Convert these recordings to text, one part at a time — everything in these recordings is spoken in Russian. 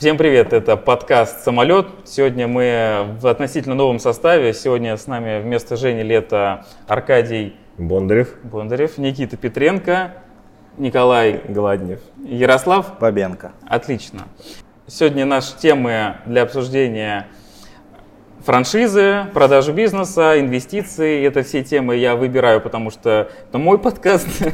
Всем привет, это подкаст «Самолет». Сегодня мы в относительно новом составе. Сегодня с нами вместо Жени Лето Аркадий Бондарев. Бондарев, Никита Петренко, Николай Гладнев. Ярослав. Бабенко. Отлично. Сегодня наши темы для обсуждения франшизы, продажу бизнеса, инвестиции. Это все темы я выбираю, потому что это мой подкаст.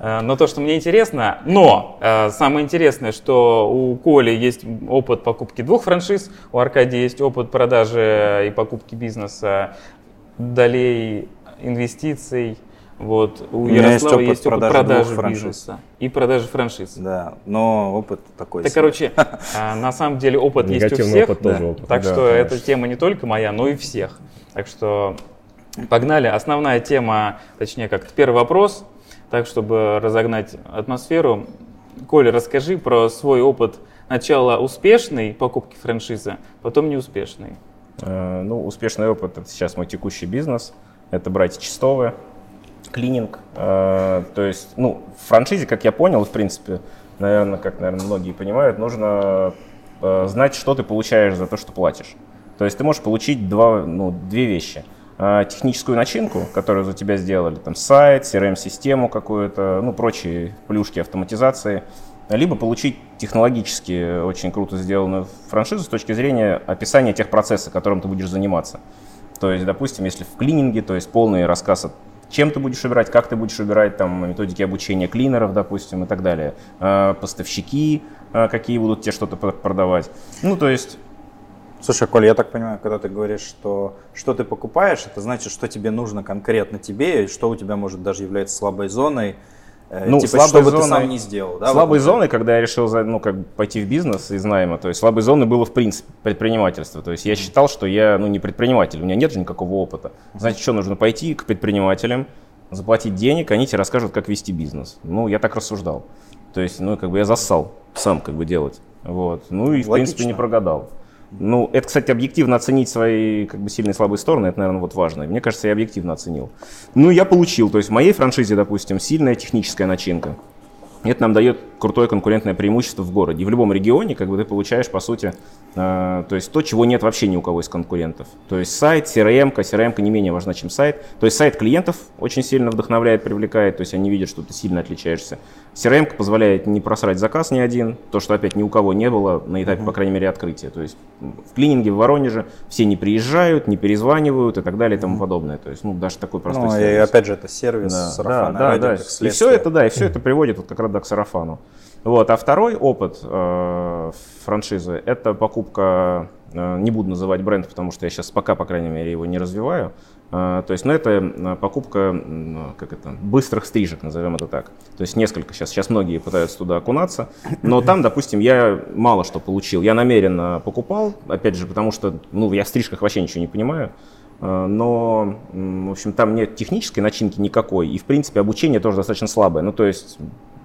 Э, но то, что мне интересно. Но э, самое интересное, что у Коли есть опыт покупки двух франшиз, у Аркадия есть опыт продажи и покупки бизнеса, долей инвестиций. Вот. У, у Ярослава есть опыт, есть опыт продажи, продажи бизнеса и продажи франшиз. Да, но опыт такой. Так, короче, а, на самом деле опыт есть у всех. Опыт тоже опыт. Так что эта тема не только моя, но и всех. Так что погнали. Основная тема, точнее, как первый вопрос, так чтобы разогнать атмосферу. Коля, расскажи про свой опыт начала успешной покупки франшизы, потом неуспешной. Э, ну, успешный опыт это сейчас мой текущий бизнес. Это братья Чистовы клининг. Э, то есть, ну, в франшизе, как я понял, в принципе, наверное, как, наверное, многие понимают, нужно э, знать, что ты получаешь за то, что платишь. То есть ты можешь получить два, ну, две вещи. Э, техническую начинку, которую за тебя сделали, там сайт, CRM-систему какую-то, ну, прочие плюшки автоматизации, либо получить технологически очень круто сделанную франшизу с точки зрения описания тех процессов, которым ты будешь заниматься. То есть, допустим, если в клининге, то есть полный рассказ чем ты будешь выбирать, как ты будешь выбирать, там, методики обучения клинеров, допустим, и так далее, а, поставщики, а, какие будут тебе что-то продавать. Ну, то есть... Слушай, Коль, я так понимаю, когда ты говоришь, что что ты покупаешь, это значит, что тебе нужно конкретно тебе, и что у тебя может даже являться слабой зоной, ну, типа, слабой что зоной, ты сам не сделал. Да, слабой вот зоной, когда я решил ну, как бы пойти в бизнес из найма, то есть слабой зоной было в принципе предпринимательство. То есть я считал, что я ну, не предприниматель, у меня нет же никакого опыта. Значит, что нужно пойти к предпринимателям, заплатить денег, они тебе расскажут, как вести бизнес. Ну, я так рассуждал. То есть, ну, как бы я зассал сам как бы делать. Вот. Ну и, в Логично. принципе, не прогадал. Ну, это, кстати, объективно оценить свои как бы, сильные и слабые стороны, это, наверное, вот важно. Мне кажется, я объективно оценил. Ну, я получил, то есть в моей франшизе, допустим, сильная техническая начинка. Это нам дает крутое конкурентное преимущество в городе. В любом регионе как бы ты получаешь, по сути, э, то есть то, чего нет вообще ни у кого из конкурентов. То есть сайт, CRM, CRM не менее важна, чем сайт. То есть сайт клиентов очень сильно вдохновляет, привлекает, то есть они видят, что ты сильно отличаешься. CRM позволяет не просрать заказ ни один, то, что опять ни у кого не было на этапе, по крайней мере, открытия. То есть в клининге в Воронеже все не приезжают, не перезванивают и так далее и тому подобное. То есть, ну, даже такой простой ну, сервис. и опять же, это сервис да, сарафана, да, да, да. И все это, да, и все это приводит вот как раз к сарафану. Вот. А второй опыт э, франшизы – это покупка, э, не буду называть бренд, потому что я сейчас пока, по крайней мере, его не развиваю. Э, то есть, ну, это э, покупка, как это, быстрых стрижек, назовем это так. То есть несколько сейчас, сейчас многие пытаются туда окунаться, но там, допустим, я мало что получил. Я намеренно покупал, опять же, потому что, ну, я в стрижках вообще ничего не понимаю. Э, но, в общем, там нет технической начинки никакой, и, в принципе, обучение тоже достаточно слабое. Ну, то есть,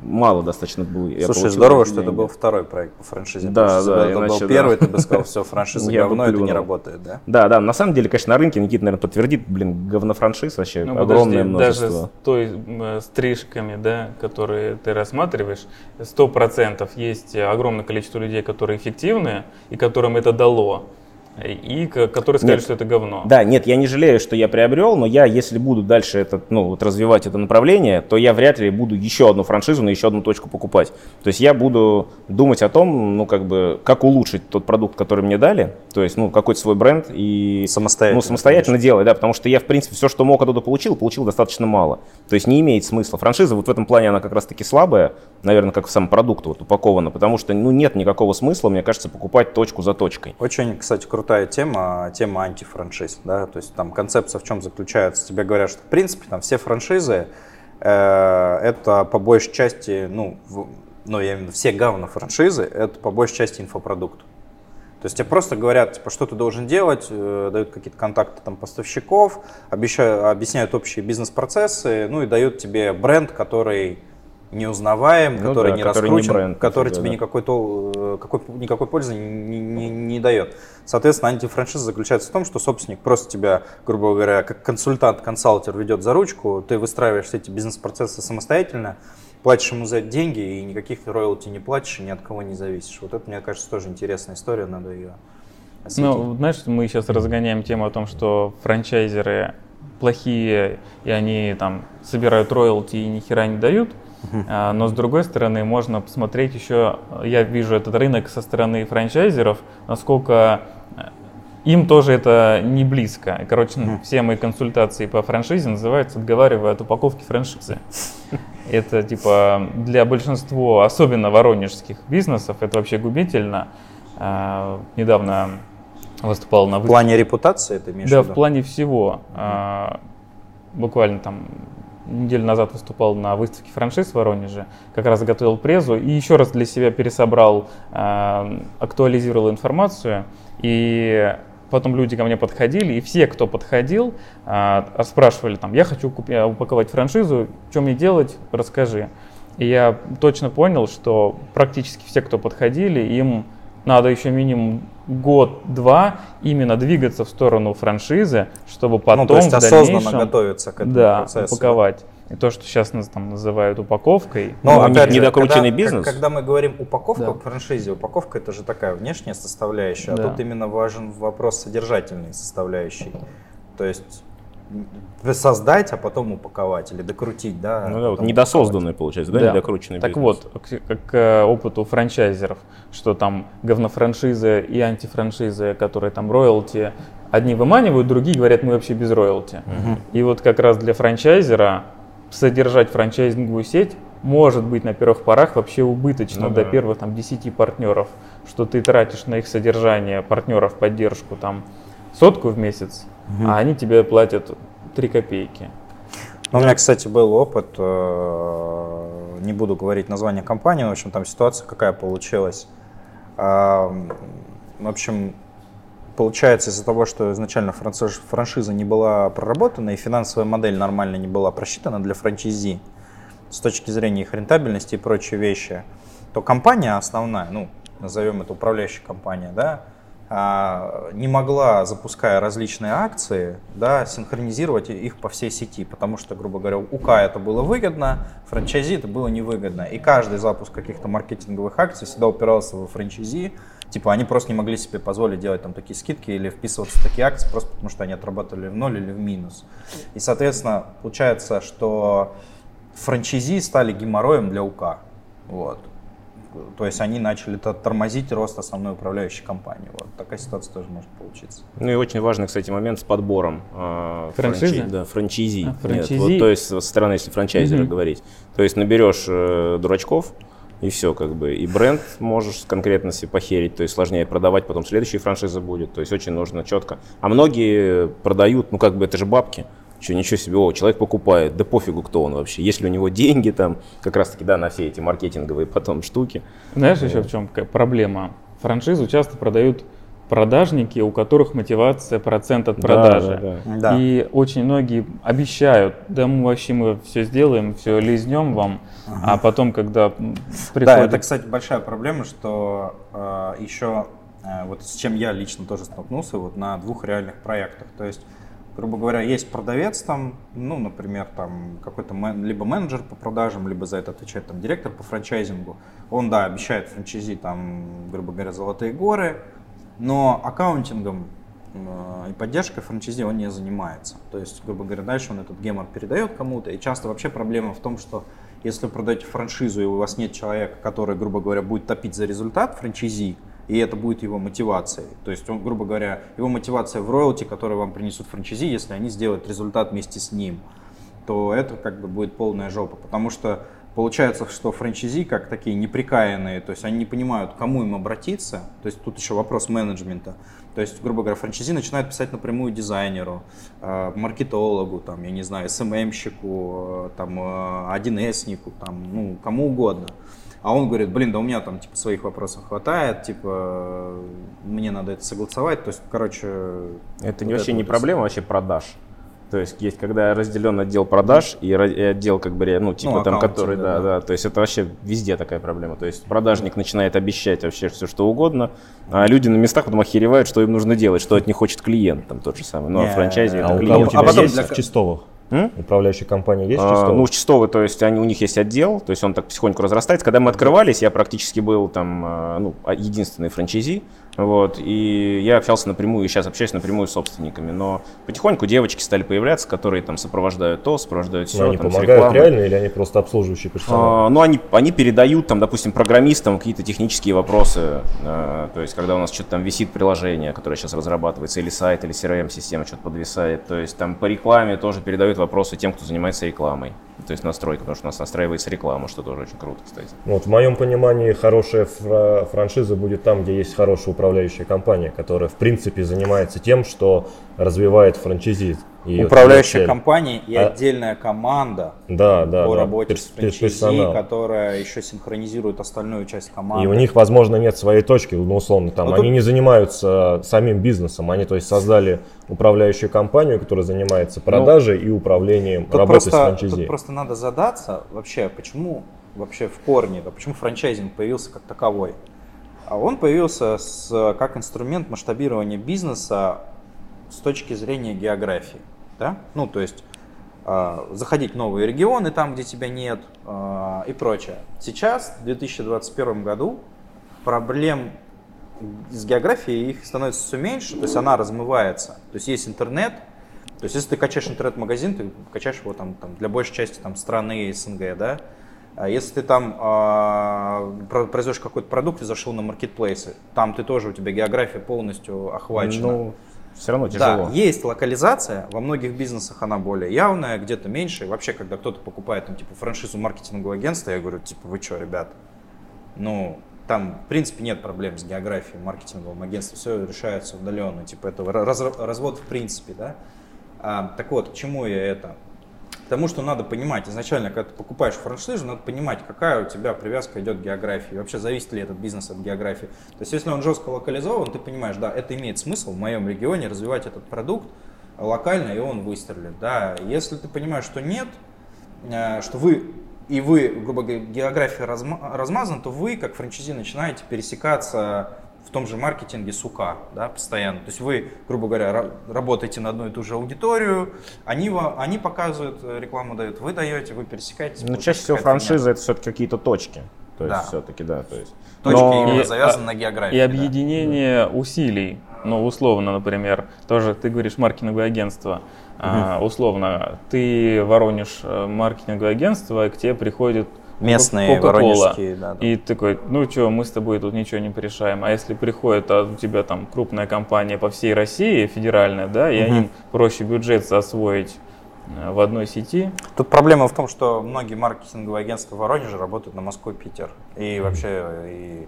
мало достаточно было. Слушай, здорово, что это был второй проект по франшизе. Да, да. Это был первый, ты бы сказал, все, франшиза говно, это не работает, да? Да, да, на самом деле, конечно, на рынке, Никита, наверное, подтвердит, блин, говно франшиз вообще ну, огромное множество. Даже с той стрижками, да, которые ты рассматриваешь, сто процентов есть огромное количество людей, которые эффективные и которым это дало и которые сказали, нет, что это говно. Да, нет, я не жалею, что я приобрел, но я, если буду дальше это, ну, вот развивать это направление, то я вряд ли буду еще одну франшизу на еще одну точку покупать. То есть я буду думать о том, ну, как бы, как улучшить тот продукт, который мне дали, то есть, ну, какой-то свой бренд и самостоятельно, ну, самостоятельно делать, да, потому что я, в принципе, все, что мог оттуда получил, получил достаточно мало. То есть не имеет смысла. Франшиза вот в этом плане, она как раз-таки слабая, наверное, как сам продукт вот упакована, потому что, ну, нет никакого смысла, мне кажется, покупать точку за точкой. Очень, кстати, круто крутая тема, тема антифраншиз. Да? То есть там концепция в чем заключается? Тебе говорят, что в принципе там все франшизы э, это по большей части, ну, в, ну, я имею в виду все говно франшизы, это по большей части инфопродукт. То есть тебе просто говорят, типа, что ты должен делать, э, дают какие-то контакты там поставщиков, обещают, объясняют общие бизнес-процессы, ну и дают тебе бренд, который не узнаваем, ну, который да, не который раскручен, не бренд, который тебе да. никакой, то, э, какой, никакой пользы не, не, не дает. Соответственно, антифраншиза заключается в том, что собственник просто тебя, грубо говоря, как консультант, консалтер ведет за ручку, ты выстраиваешь все эти бизнес-процессы самостоятельно, платишь ему за это деньги и никаких роялти не платишь и ни от кого не зависишь. Вот это, мне кажется, тоже интересная история, надо ее осветить. Ну, знаешь, мы сейчас разгоняем тему о том, что франчайзеры плохие, и они там собирают роялти и ни хера не дают. Uh-huh. Но с другой стороны, можно посмотреть еще, я вижу этот рынок со стороны франчайзеров, насколько э, им тоже это не близко. Короче, uh-huh. все мои консультации по франшизе называются «Отговаривая от упаковки франшизы». Это типа для большинства, особенно воронежских бизнесов, это вообще губительно. А, недавно выступал на выставке. В плане репутации это имеешь Да, в, в плане всего. А, буквально там неделю назад выступал на выставке франшиз в Воронеже, как раз готовил презу и еще раз для себя пересобрал, а, актуализировал информацию. И потом люди ко мне подходили, и все, кто подходил, а, спрашивали там, я хочу купить, упаковать франшизу, что мне делать, расскажи. И я точно понял, что практически все, кто подходили, им надо еще минимум год-два именно двигаться в сторону франшизы, чтобы потом ну, то есть в осознанно готовиться к этому да, процессу. упаковать. И то, что сейчас нас там называют упаковкой. Но, ну, опять же, недокрученный когда, бизнес. Когда мы говорим упаковка да. к франшизе, упаковка это же такая внешняя составляющая, да. а тут именно важен вопрос содержательной составляющей. То есть создать, а потом упаковать или докрутить, да? Ну да, вот недосозданный получается, да, да. недокрученный Так бизнес. вот, как, к э, опыту франчайзеров, что там говнофраншизы и антифраншизы, которые там роялти, одни выманивают, другие говорят, мы вообще без роялти. Угу. И вот как раз для франчайзера содержать франчайзинговую сеть может быть на первых порах вообще убыточно ну, до да. первых там 10 партнеров, что ты тратишь на их содержание партнеров поддержку там сотку в месяц, угу. а они тебе платят 3 копейки. Ну, у меня, кстати, был опыт, э, не буду говорить название компании, в общем, там ситуация какая получилась. В общем, получается из-за того, что изначально франшиза не была проработана и финансовая модель нормально не была просчитана для франчайзи с точки зрения их рентабельности и прочие вещи, то компания основная, ну, назовем это управляющая компания, да, а, не могла, запуская различные акции, да, синхронизировать их по всей сети, потому что, грубо говоря, у УК это было выгодно, франчайзи это было невыгодно. И каждый запуск каких-то маркетинговых акций всегда упирался во франчайзи, типа они просто не могли себе позволить делать там такие скидки или вписываться в такие акции, просто потому что они отработали в ноль или в минус. И, соответственно, получается, что франчайзи стали геморроем для УК. Вот то есть они начали тормозить рост основной управляющей компании. Вот такая ситуация тоже может получиться. Ну и очень важный, кстати, момент с подбором э, франшизи, франчи, да, франчизи. А, франчизи. Нет, вот, то есть со стороны, если франчайзера mm-hmm. говорить, то есть наберешь э, дурачков, и все, как бы. И бренд можешь конкретно себе похерить, то есть сложнее продавать, потом следующая франшиза будет, то есть очень нужно четко. А многие продают, ну как бы это же бабки, что ничего себе, о, человек покупает, да пофигу, кто он вообще. Если у него деньги там, как раз таки, да, на все эти маркетинговые потом штуки. Знаешь еще в чем проблема? Франшизу часто продают продажники, у которых мотивация процент от продажи. Да, да, да. И очень многие обещают, да мы вообще мы все сделаем, все лизнем вам, ага. а потом, когда приходит... Да, это, кстати, большая проблема, что э, еще э, вот с чем я лично тоже столкнулся вот на двух реальных проектах. То есть грубо говоря, есть продавец там, ну, например, там какой-то мен, либо менеджер по продажам, либо за это отвечает там директор по франчайзингу. Он, да, обещает франчайзи там, грубо говоря, золотые горы, но аккаунтингом э, и поддержкой франчайзи он не занимается. То есть, грубо говоря, дальше он этот гемор передает кому-то. И часто вообще проблема в том, что если вы продаете франшизу и у вас нет человека, который, грубо говоря, будет топить за результат франчайзи, и это будет его мотивацией. То есть, он, грубо говоря, его мотивация в роялти, который вам принесут франчайзи, если они сделают результат вместе с ним, то это как бы будет полная жопа, потому что получается, что франчайзи как такие неприкаянные, то есть они не понимают, кому им обратиться, то есть тут еще вопрос менеджмента. То есть, грубо говоря, франчайзи начинают писать напрямую дизайнеру, э, маркетологу, там, я не знаю, СММщику, э, там, 1С-нику, э, там, ну, кому угодно. А он говорит, блин, да у меня там типа своих вопросов хватает, типа мне надо это согласовать. То есть, короче. Это вот вообще не проблема, вообще продаж. То есть есть когда разделен отдел продаж и отдел как бы ну типа ну, там который да, да да то есть это вообще везде такая проблема. То есть продажник начинает обещать вообще все что угодно, а люди на местах потом охеревают, что им нужно делать, что от них хочет клиент там тот же самый. Ну а франчайзи а клиент. А потом есть в чистовых? М? Управляющая компания есть а, Ну, чистовый, то есть они, у них есть отдел, то есть он так потихоньку разрастается. Когда мы открывались, я практически был там а, ну, единственный франчайзи, вот, и я общался напрямую, и сейчас общаюсь напрямую с собственниками. Но потихоньку девочки стали появляться, которые там сопровождают то, сопровождают все. Они там, помогают реально или они просто обслуживающие персонал? А, ну, они, они передают, там, допустим, программистам какие-то технические вопросы. А, то есть, когда у нас что-то там висит приложение, которое сейчас разрабатывается, или сайт, или CRM-система что-то подвисает. То есть, там по рекламе тоже передают вопросы тем, кто занимается рекламой. То есть настройка, потому что у нас настраивается реклама, что тоже очень круто, кстати. Вот в моем понимании хорошая франшиза будет там, где есть хорошая управляющая компания, которая в принципе занимается тем, что развивает франчайзи. И Управляющая компания и а... отдельная команда да, да, по да, работе с франчайзи, которая еще синхронизирует остальную часть команды. И у них, возможно, нет своей точки, ну, условно, там, ну, они тут... не занимаются самим бизнесом, они, то есть, создали управляющую компанию, которая занимается ну, продажей ну, и управлением работы просто, с франчайзи. Тут просто надо задаться вообще, почему вообще в корне, да, почему франчайзинг появился как таковой. А он появился с, как инструмент масштабирования бизнеса с точки зрения географии. Да? Ну, то есть э, заходить в новые регионы, там, где тебя нет э, и прочее. Сейчас, в 2021 году, проблем с географией их становится все меньше, то есть она размывается. То есть есть интернет, то есть если ты качаешь интернет-магазин, ты качаешь его там, там для большей части там, страны СНГ, да, а если ты там э, производишь какой-то продукт и зашел на маркетплейсы, там ты тоже, у тебя география полностью охвачена. Ну, все равно тяжело. Да, есть локализация, во многих бизнесах она более явная, где-то меньше. вообще, когда кто-то покупает, там, типа, франшизу маркетингового агентства, я говорю, типа, вы что, ребят, ну, там, в принципе, нет проблем с географией маркетингового агентства, все решается удаленно, типа, это раз, развод в принципе, да. А, так вот, к чему я это? Потому что надо понимать, изначально, когда ты покупаешь франшизу, надо понимать, какая у тебя привязка идет к географии, вообще зависит ли этот бизнес от географии. То есть, если он жестко локализован, ты понимаешь, да, это имеет смысл в моем регионе развивать этот продукт локально, и он выстрелит. Да. Если ты понимаешь, что нет, э, что вы и вы, грубо говоря, география размазана, то вы, как франчайзи, начинаете пересекаться в том же маркетинге с УК, да, постоянно. То есть вы, грубо говоря, работаете на одну и ту же аудиторию, они, они показывают, э, рекламу дают, вы даете, вы пересекаете. Но чаще всего франшиза это все-таки какие-то точки. То есть да. все-таки, да, то есть. Точки Но... именно завязаны и, на географии. И объединение да. усилий. Ну, условно, например, тоже ты говоришь маркетинговое агентство. Угу. А, условно, ты воронишь э, маркетинговое агентство, и к тебе приходит местные воронежские. Да, да. И такой, ну что, мы с тобой тут ничего не порешаем. А если приходит, а у тебя там крупная компания по всей России, федеральная, да, и угу. они проще бюджет освоить э, в одной сети. Тут проблема в том, что многие маркетинговые агентства в Воронеже работают на Москву и Питер. И вообще и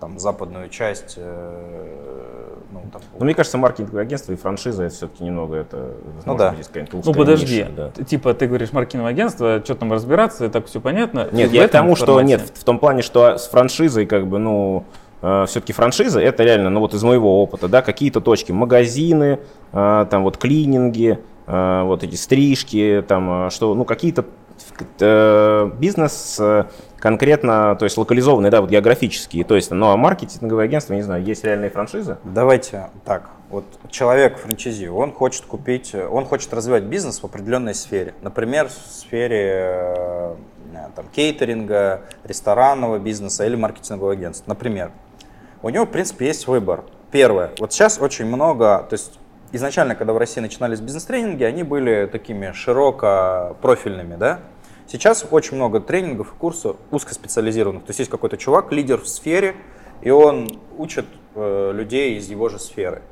там западную часть. Э, ну, там, Но мне кажется, маркетинговое агентство и франшиза это все-таки немного это. Ну да. Ну подожди, ниша, да. типа ты говоришь маркетинговое агентство, что там разбираться, и так все понятно. Нет, я к тому, что нет, в том плане, что с франшизой как бы, ну, э, все-таки франшиза это реально, ну вот из моего опыта, да, какие-то точки, магазины, э, там вот клининги, э, вот эти стрижки, там что, ну какие-то бизнес конкретно, то есть локализованные, да, вот географические, то есть, ну, а маркетинговое агентство, не знаю, есть реальные франшизы? Давайте так, вот человек франчайзи, он хочет купить, он хочет развивать бизнес в определенной сфере, например, в сфере э, там, кейтеринга, ресторанного бизнеса или маркетингового агентства, например. У него, в принципе, есть выбор. Первое, вот сейчас очень много, то есть изначально, когда в России начинались бизнес-тренинги, они были такими широко профильными, да, Сейчас очень много тренингов и курсов узкоспециализированных. То есть есть какой-то чувак, лидер в сфере, и он учит э, людей из его же сферы.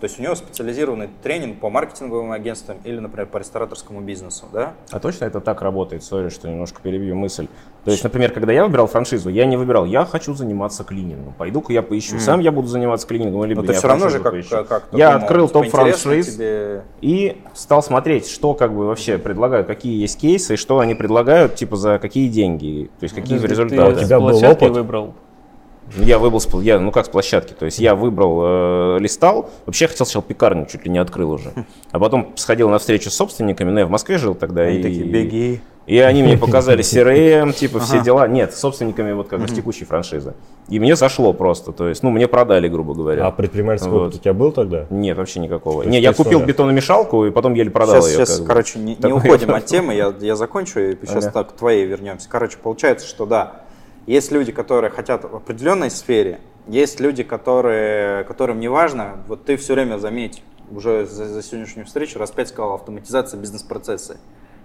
То есть у него специализированный тренинг по маркетинговым агентствам или, например, по рестораторскому бизнесу, да? А точно это так работает? Сори, что немножко перебью мысль. То есть, например, когда я выбирал франшизу, я не выбирал, я хочу заниматься клинингом. Пойду-ка я поищу, mm. сам я буду заниматься клинингом, либо Но я все равно же как, как, как Я открыл топ франшиз тебе... и стал смотреть, что как бы вообще предлагают, какие есть кейсы, что они предлагают, типа за какие деньги, то есть какие Подожди, результаты. Ты у тебя был опыт? выбрал Я выбрал, я, ну как с площадки, то есть я выбрал, э, листал, вообще хотел сначала пекарню, чуть ли не открыл уже, а потом сходил на встречу с собственниками, ну я в Москве жил тогда. Они и, такие, беги. И они мне показали CRM, типа все дела. Нет, собственниками вот как раз текущей франшизы. И мне зашло просто, то есть, ну, мне продали, грубо говоря. А предпринимательский вот. опыт у тебя был тогда? Нет, вообще никакого. Не, я купил бетономешалку и потом еле продал сейчас, ее. Сейчас, короче, не, не уходим от темы, я, я закончу и сейчас ага. так к твоей вернемся. Короче, получается, что да, есть люди, которые хотят в определенной сфере, есть люди, которые, которым не важно, вот ты все время заметь, уже за, за сегодняшнюю встречу раз пять сказал автоматизация бизнес-процесса.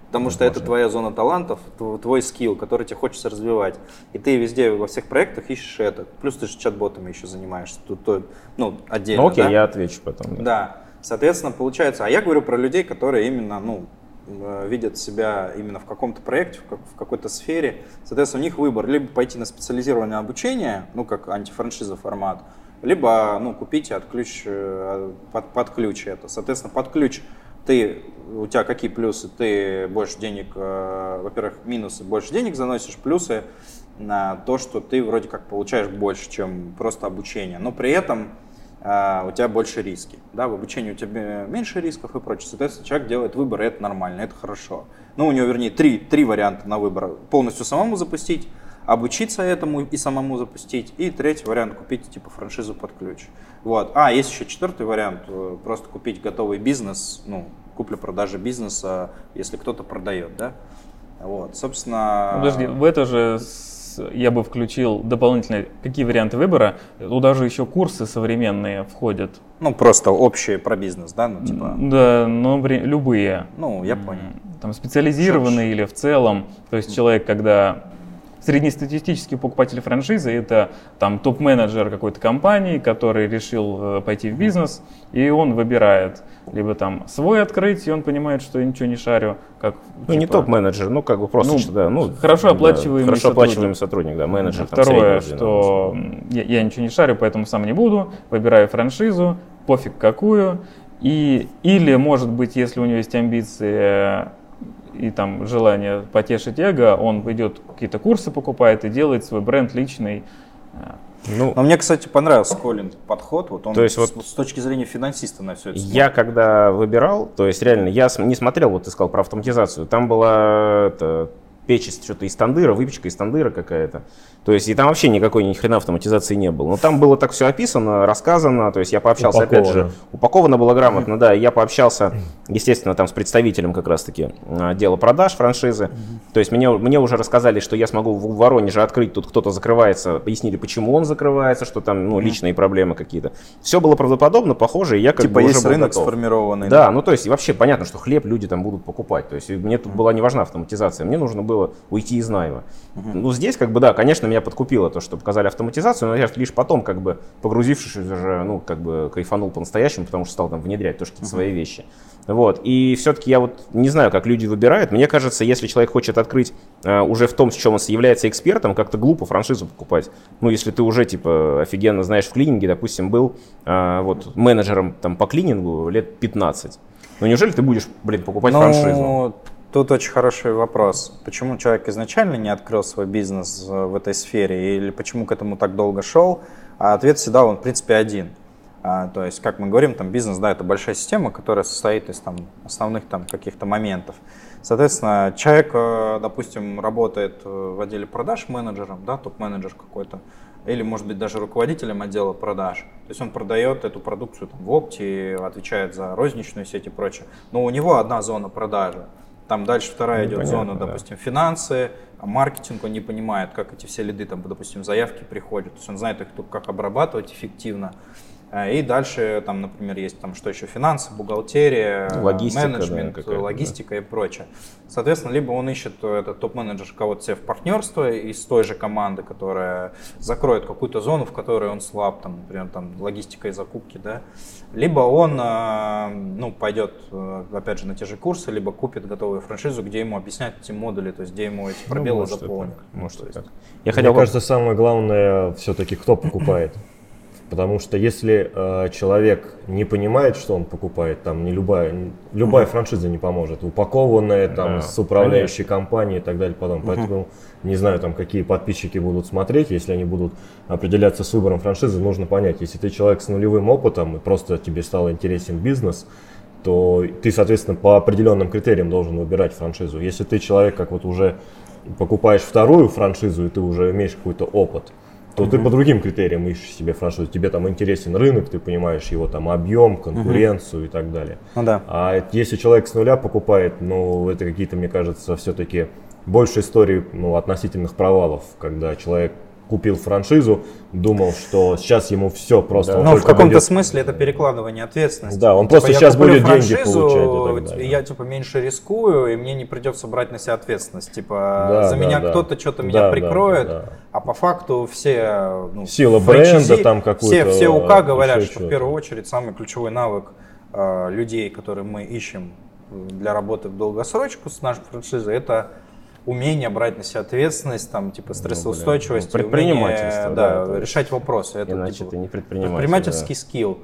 Потому что это твоя зона талантов, твой скилл, который тебе хочется развивать. И ты везде во всех проектах ищешь это. Плюс ты же чат-ботами еще занимаешься. Тут, то, ну, отдельно. Ну окей, да? я отвечу потом. Да. да. Соответственно, получается, а я говорю про людей, которые именно, ну, видят себя именно в каком-то проекте, в какой-то сфере. Соответственно, у них выбор либо пойти на специализированное обучение, ну, как антифраншиза формат, либо, ну, купить и отключ, э, под, под ключ это. Соответственно, под ключ ты, у тебя какие плюсы? Ты больше денег, э, во-первых, минусы, больше денег заносишь, плюсы на то, что ты вроде как получаешь больше, чем просто обучение. Но при этом э, у тебя больше риски. Да, в обучении у тебя меньше рисков и прочее. Соответственно, человек делает выбор, и это нормально, это хорошо. Ну, у него, вернее, три, три варианта на выбор. Полностью самому запустить, обучиться этому и самому запустить. И третий вариант купить типа франшизу под ключ. Вот. А, есть еще четвертый вариант, э, просто купить готовый бизнес, ну, купля-продажа бизнеса, если кто-то продает, да. Вот, собственно... Подожди, в это же я бы включил дополнительные, какие варианты выбора, туда же еще курсы современные входят. Ну, просто общие про бизнес, да? Ну, типа... Да, но любые. Ну, я понял. Там специализированные или в целом. То есть человек, когда Среднестатистический покупатель франшизы – это там топ-менеджер какой-то компании, который решил э, пойти в бизнес, и он выбирает либо там свой открыть, и он понимает, что я ничего не шарю, как ну типа, не топ-менеджер, ну как бы просто ну, да, ну хорошо оплачиваемый, да, хорошо оплачиваемый сотрудник, да, менеджер. Второе, там, что я, я ничего не шарю, поэтому сам не буду, выбираю франшизу, пофиг какую, и или может быть, если у него есть амбиции и там желание потешить эго, он идет какие-то курсы покупает и делает свой бренд личный. Ну, Но мне, кстати, понравился Колин подход. Вот он то есть с, вот с точки зрения финансиста на все это. Я когда выбирал, то есть реально, я не смотрел, вот ты сказал про автоматизацию. Там была это, печь что-то из тандыра, выпечка из тандыра какая-то. То есть и там вообще никакой ни хрена автоматизации не было. Но там было так все описано, рассказано. То есть я пообщался, упаковано. опять же, упаковано было грамотно, да. Я пообщался, естественно, там с представителем как раз-таки отдела продаж франшизы. То есть мне, мне уже рассказали, что я смогу в Воронеже открыть, тут кто-то закрывается, пояснили, почему он закрывается, что там ну, личные проблемы какие-то. Все было правдоподобно, похоже, и я как типа бы есть уже рынок готов. сформированный. Да, да, ну то есть вообще понятно, что хлеб люди там будут покупать. То есть мне тут была не важна автоматизация, мне нужно было уйти из найма. Ну здесь как бы да, конечно, меня подкупило то, что показали автоматизацию, но я лишь потом, как бы, погрузившись уже, ну, как бы, кайфанул по-настоящему, потому что стал там внедрять тоже какие-то свои вещи. Вот. И все-таки я вот не знаю, как люди выбирают. Мне кажется, если человек хочет открыть э, уже в том, с чем он является экспертом, как-то глупо франшизу покупать. Ну, если ты уже, типа, офигенно знаешь в клининге, допустим, был э, вот менеджером там по клинингу лет 15. Ну, неужели ты будешь, блин, покупать ну, франшизу? Тут очень хороший вопрос. Почему человек изначально не открыл свой бизнес в этой сфере или почему к этому так долго шел? А ответ всегда он, в принципе, один. А, то есть, как мы говорим, там бизнес, да, это большая система, которая состоит из там, основных там каких-то моментов. Соответственно, человек, э, допустим, работает э, в отделе продаж менеджером, да, топ-менеджер какой-то, или, может быть, даже руководителем отдела продаж. То есть он продает эту продукцию там, в опте, отвечает за розничную сеть и прочее. Но у него одна зона продажи. Там дальше вторая идет зона, да. допустим, финансы, маркетинг, он не понимает, как эти все лиды, там, допустим, заявки приходят. То есть он знает их только как обрабатывать эффективно. Э, и дальше, там, например, есть там что еще, финансы, бухгалтерия, логистика, менеджмент, да, логистика да. и прочее. Соответственно, либо он ищет э, этот топ-менеджер кого-то себе в партнерство из той же команды, которая закроет какую-то зону, в которой он слаб, там, например, там, логистика и закупки, да. Либо он, э, ну, пойдет, опять же, на те же курсы, либо купит готовую франшизу, где ему объяснят эти модули, то есть где ему эти ну, пробелы ну, заполнят. Может, так. Я хотел... Мне кажется, самое главное все-таки, кто покупает. Потому что если э, человек не понимает, что он покупает, там не любая, любая франшиза не поможет. Упакованная там да, с управляющей конечно. компанией и так далее. Потом. Поэтому не знаю, там какие подписчики будут смотреть, если они будут определяться с выбором франшизы, нужно понять, если ты человек с нулевым опытом и просто тебе стал интересен бизнес, то ты, соответственно, по определенным критериям должен выбирать франшизу. Если ты человек, как вот уже покупаешь вторую франшизу, и ты уже имеешь какой-то опыт, то угу. ты по другим критериям ищешь себе франшизу. Тебе там интересен рынок, ты понимаешь его там объем, конкуренцию угу. и так далее. Ну, да. А если человек с нуля покупает, ну это какие-то, мне кажется, все-таки больше историй ну, относительных провалов, когда человек купил франшизу, думал, что сейчас ему все просто. Да. Ну, в каком-то будет... смысле это перекладывание ответственности. Да, он типа, просто сейчас будет деньги получать. И, и я типа меньше рискую, и мне не придется брать на себя ответственность. Типа да, за да, меня да. кто-то что-то да, меня прикроет, да, да, да. а по факту все ну, сила бренда там какую-то. Все, все УК говорят, что в первую очередь самый ключевой навык э, людей, которые мы ищем для работы в долгосрочку с нашей франшизой, это умение брать на себя ответственность, там, типа, стрессоустойчивость. Ну, предпринимательство. Умение, да, да решать вопросы. Это, Иначе типа, ты не предприниматель. Предпринимательский да. скилл.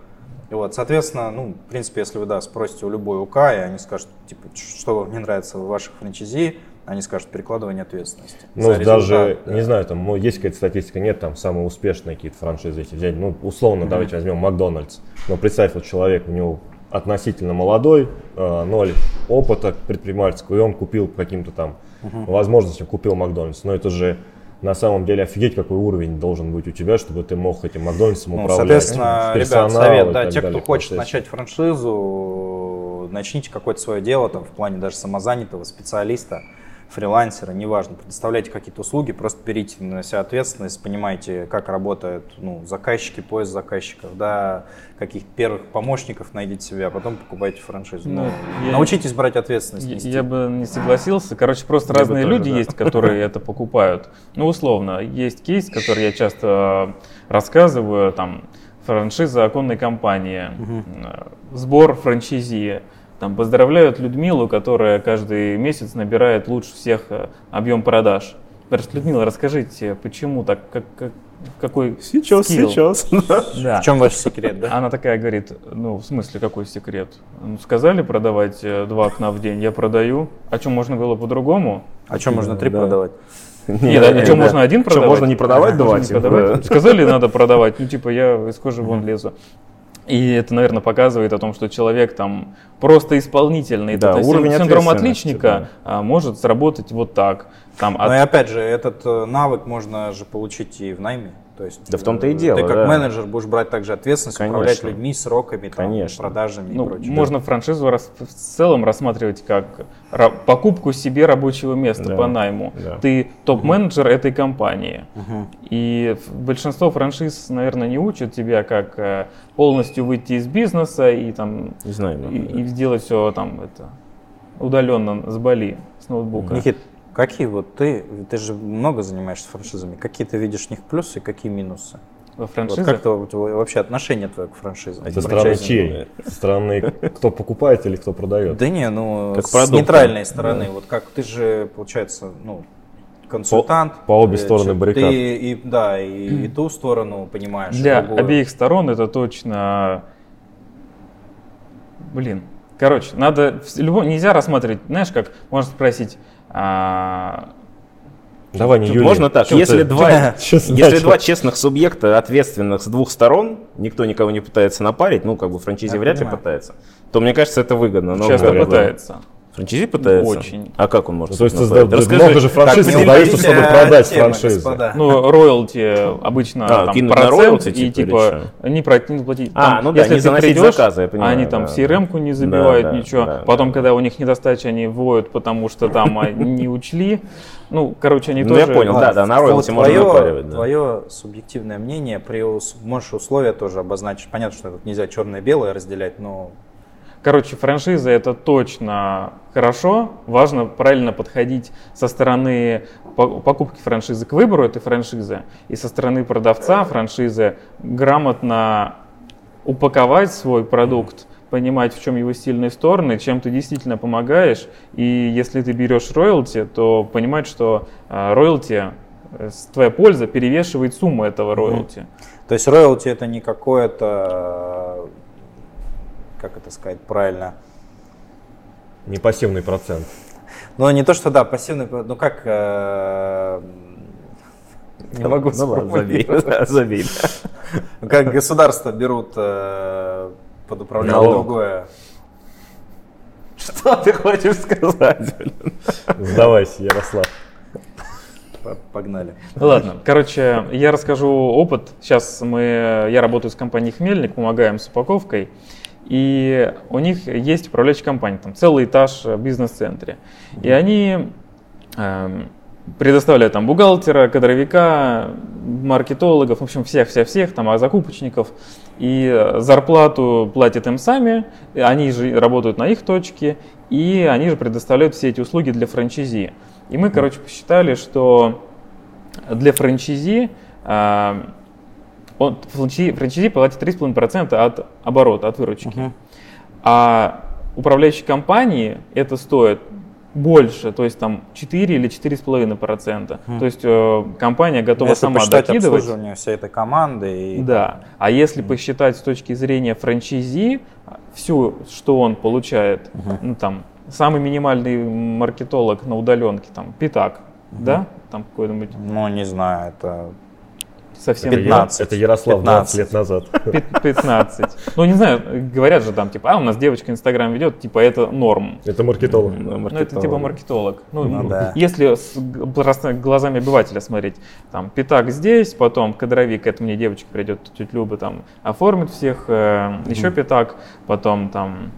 И вот, соответственно, ну, в принципе, если вы, да, спросите у любой УК, и они скажут, типа, что вам не нравится в ваших франчайзи, они скажут перекладывание ответственности. Ну, даже, да. не знаю, там ну, есть какая-то статистика, нет, там самые успешные какие-то франшизы, если взять, ну, условно, mm-hmm. давайте возьмем Макдональдс. Но представь, вот человек, у него относительно молодой, э, ноль опыта предпринимательского, и он купил каким-то там угу. возможностью, купил Макдональдс. Но это же на самом деле офигеть, какой уровень должен быть у тебя, чтобы ты мог этим Макдональдсом ну, управлять. Соответственно, ребят, совет, да, те, кто хочет начать франшизу, начните какое-то свое дело, там, в плане даже самозанятого специалиста, фрилансера, неважно, предоставляйте какие-то услуги, просто берите на себя ответственность, понимаете, как работают ну, заказчики, поиск заказчиков, да, каких-то первых помощников найдите себе, а потом покупайте франшизу. Ну, я, Научитесь брать ответственность. Нести. Я бы не согласился. Короче, просто я разные люди да. есть, которые это покупают. Ну, условно, есть кейс, который я часто рассказываю, там, франшиза оконной компании, сбор франчайзи там поздравляют Людмилу, которая каждый месяц набирает лучше всех э, объем продаж. Людмила, расскажите, почему так, как, как, какой Сейчас, скилл? сейчас. Да. В чем ваш секрет, да? Она такая говорит, ну, в смысле, какой секрет? Ну, сказали продавать э, два окна в день, я продаю. А что, можно было по-другому? А что, можно три да. продавать? Нет, нет, а что, можно один продавать? Что, можно не продавать, а? Не продавать? Сказали, надо продавать. Ну, типа, я из кожи вон лезу. И это, наверное, показывает о том, что человек там просто исполнительный. Да, это уровень синдром отличника да. А, может сработать вот так. Там, от... Ну и опять же, этот э, навык можно же получить и в найме. То есть, да в том-то и э, дело. Ты как да. менеджер будешь брать также ответственность, Конечно. управлять людьми, сроками, там, Конечно. продажами ну, и прочее. Можно франшизу рас, в целом рассматривать как покупку себе рабочего места да. по найму. Да. Ты топ-менеджер угу. этой компании. Угу. И большинство франшиз, наверное, не учат тебя, как э, полностью выйти из бизнеса и там не знаю, и, да. и сделать все там это удаленно с Бали, с ноутбука. Никит, Какие вот ты, ты же много занимаешься франшизами, какие ты видишь в них плюсы, какие минусы? Во франшизах? Вот как то вот, вообще отношение твое к франшизам? Со стороны чьей? Со стороны, кто покупает или кто продает? Да не, ну, как с продукт, нейтральной стороны. Да. Вот как ты же, получается, ну, консультант. По, по обе стороны баррикад. Ты и, да, и, и ту сторону понимаешь. Для обеих сторон это точно... Блин, короче, надо... Нельзя рассматривать, знаешь, как можно спросить, а, Давай не Юлия. Можно так, если, два, если два честных субъекта, ответственных с двух сторон, никто никого не пытается напарить, ну как бы франчайзи вряд ли пытается, то мне кажется, это выгодно. Часто пытается. Франчайзи пытается? Очень. А как он может? Ну, то есть создать, Расскажи, много же франшиз создается, чтобы продать франшизу. Ну, роялти обычно а, там, процент royalty, и типа, типа не, про, не платить. А, ну да, если не заносить придешь, заказы, я понимаю. Они там да, CRM-ку не забивают, да, ничего. Да, Потом, да. когда у них недостача, они воют, потому что там не учли. Ну, короче, они тоже... Ну, я понял, да, да, на роялти можно напаривать. Твое субъективное мнение, при можешь условия тоже обозначить. Понятно, что тут нельзя черное-белое разделять, но Короче, франшиза это точно хорошо. Важно правильно подходить со стороны покупки франшизы к выбору этой франшизы и со стороны продавца франшизы грамотно упаковать свой продукт, понимать, в чем его сильные стороны, чем ты действительно помогаешь. И если ты берешь роялти, то понимать, что а, роялти твоя польза перевешивает сумму этого роялти. То есть роялти это не какое-то, как это сказать правильно? Не пассивный процент. Ну, не то, что да, пассивный, ну как... Э, не могу ну, ладно, забей, забей. Как государство берут э, под управление другое. Что ты хочешь сказать? Сдавайся, Ярослав. Погнали. Ладно, короче, я расскажу опыт. Сейчас мы, я работаю с компанией Хмельник, помогаем с упаковкой. И у них есть управляющая компания, там целый этаж в бизнес-центре. И они э, предоставляют там бухгалтера, кадровика, маркетологов, в общем, всех-всех-всех, там, а закупочников. И зарплату платят им сами, они же работают на их точке, и они же предоставляют все эти услуги для франчайзи. И мы, короче, посчитали, что для франчайзи э, он, франчайзи платит 3,5% от оборота, от выручки. Uh-huh. А управляющей компании это стоит больше, то есть там 4 или 4,5%. Mm. То есть э, компания готова если сама докидывать. обслуживание всей этой команды. И... Да. А если mm. посчитать с точки зрения франчайзи, все, что он получает, mm-hmm. ну там, самый минимальный маркетолог на удаленке, там, Питак, mm-hmm. да, там какой-нибудь. Ну, не знаю, это совсем 15. Это Ярослав 15 лет назад. 15. Ну, не знаю, говорят же там, типа, а, у нас девочка Инстаграм ведет, типа, это норм. Это маркетолог. Ну, это типа маркетолог. Ну, ну да. если с глазами обывателя смотреть, там, пятак здесь, потом кадровик, это мне девочка придет, тетя Люба там оформит всех, э, еще пятак, потом там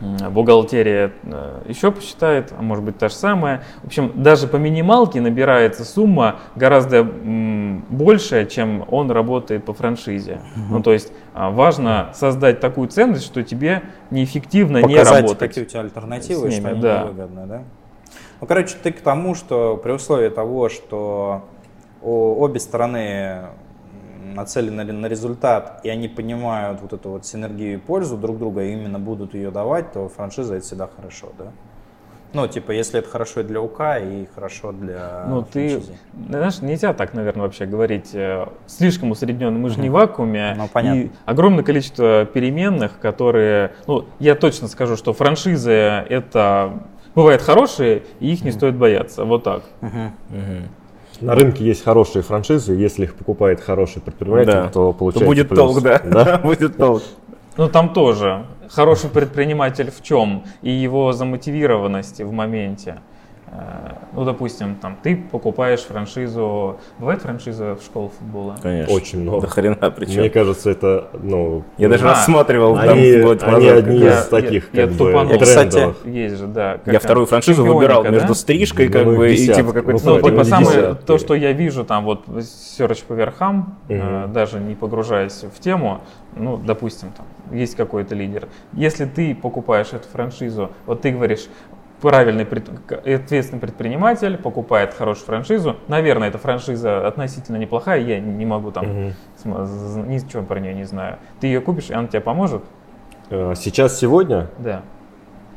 бухгалтерия э, еще посчитает, а может быть та же самая. В общем, даже по минималке набирается сумма гораздо большая, чем он работает по франшизе. Угу. Ну, то есть а, важно создать такую ценность, что тебе неэффективно Показать, не работать. какие у тебя альтернативы, ними, что они да. невыгодны, да? Ну, короче, ты к тому, что при условии того, что обе стороны нацелены на результат, и они понимают вот эту вот синергию и пользу друг друга, и именно будут ее давать, то франшиза это всегда хорошо, да? Ну, типа, если это хорошо для УК и хорошо для Ну, франшизы. ты, знаешь, нельзя так, наверное, вообще говорить. Э, слишком усредненно, мы же не в вакууме. Ну, понятно. И огромное количество переменных, которые, ну, я точно скажу, что франшизы это бывают хорошие, и их не стоит бояться. Вот так. Uh-huh. Uh-huh. На рынке есть хорошие франшизы, если их покупает хороший предприниматель, да. то получается то будет плюс. толк, да? да? будет толк. Ну там тоже хороший предприниматель в чем и его замотивированности в моменте. Э, ну, допустим, там ты покупаешь франшизу. Бывает франшиза в школу футбола? Конечно. Очень много. До хрена причем. Мне кажется, это, ну... Я даже а, рассматривал они, там Они одни из таких, я, как я бы, Кстати, есть же, да. Я вторую франшизу выбирал да? между стрижкой, как ну, бы, 50. и типа какой-то... Ну, типа самое, то, что я вижу там вот серч по верхам, угу. э, даже не погружаясь в тему, ну, допустим, там есть какой-то лидер. Если ты покупаешь эту франшизу, вот ты говоришь, правильный, ответственный предприниматель покупает хорошую франшизу. Наверное, эта франшиза относительно неплохая, я не могу там, угу. ничего про нее не знаю. Ты ее купишь, и она тебе поможет? Э, сейчас, сегодня? Да.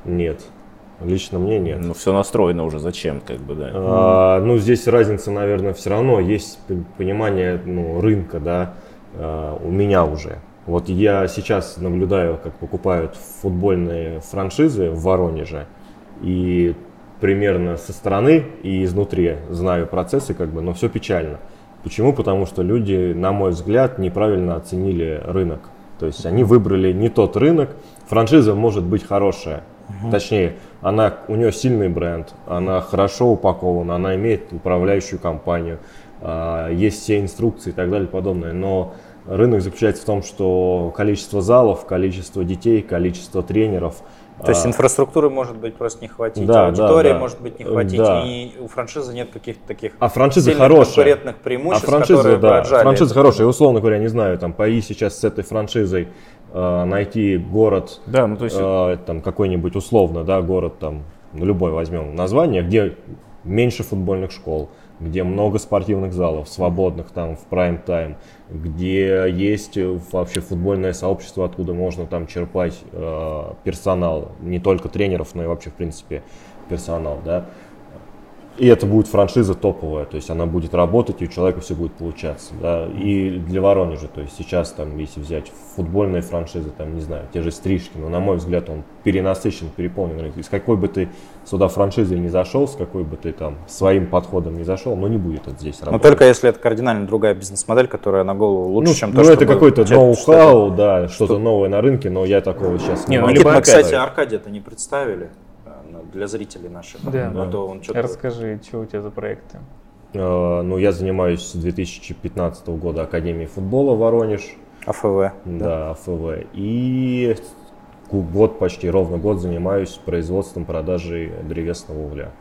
Нет. Лично мне нет. Ну, все настроено уже, зачем, как бы, да. А, ну, здесь разница, наверное, все равно есть понимание ну, рынка, да, а, у меня уже. Вот я сейчас наблюдаю, как покупают футбольные франшизы в Воронеже и примерно со стороны и изнутри знаю процессы, как бы, но все печально. Почему? Потому что люди, на мой взгляд, неправильно оценили рынок. То есть они выбрали не тот рынок. Франшиза может быть хорошая. Угу. Точнее, она, у нее сильный бренд, она хорошо упакована, она имеет управляющую компанию, а, есть все инструкции и так далее и подобное. Но рынок заключается в том, что количество залов, количество детей, количество тренеров – то есть а. инфраструктуры может быть просто не хватить, да, аудитории да, да. может быть не хватить, да. и у франшизы нет каких-то таких а франшиза хорошая. конкурентных преимуществ, а франшиза, которые да, франшиза хорошая, условно говоря, не знаю, там, пои сейчас с этой франшизой э, найти город, да, ну, то есть... э, там какой-нибудь условно, да, город там, ну, любой возьмем название, где меньше футбольных школ, где много спортивных залов, свободных там в прайм-тайм, где есть вообще футбольное сообщество, откуда можно там черпать э, персонал, не только тренеров, но и вообще в принципе персонал, да. И это будет франшиза топовая, то есть она будет работать, и у человека все будет получаться. Да? И для Воронежа, то есть сейчас, там, если взять футбольные франшизы, там, не знаю, те же стрижки, но на мой взгляд он перенасыщен, переполнен. И с какой бы ты сюда франшизой не зашел, с какой бы ты там своим подходом не зашел, но не будет это здесь работать. Но только если это кардинально другая бизнес-модель, которая на голову лучше, ну, чем то, ну, это какой-то ноу-хау, да, что-то что новое на рынке, но я такого сейчас не, не могу. Мы, кстати, Аркадия-то не представили для зрителей наших. Да. А то он что-то... Расскажи, что у тебя за проекты? Uh, ну, я занимаюсь с 2015 года Академией футбола Воронеж. АФВ. Да, АФВ. И год, почти ровно год занимаюсь производством продажей древесного угля.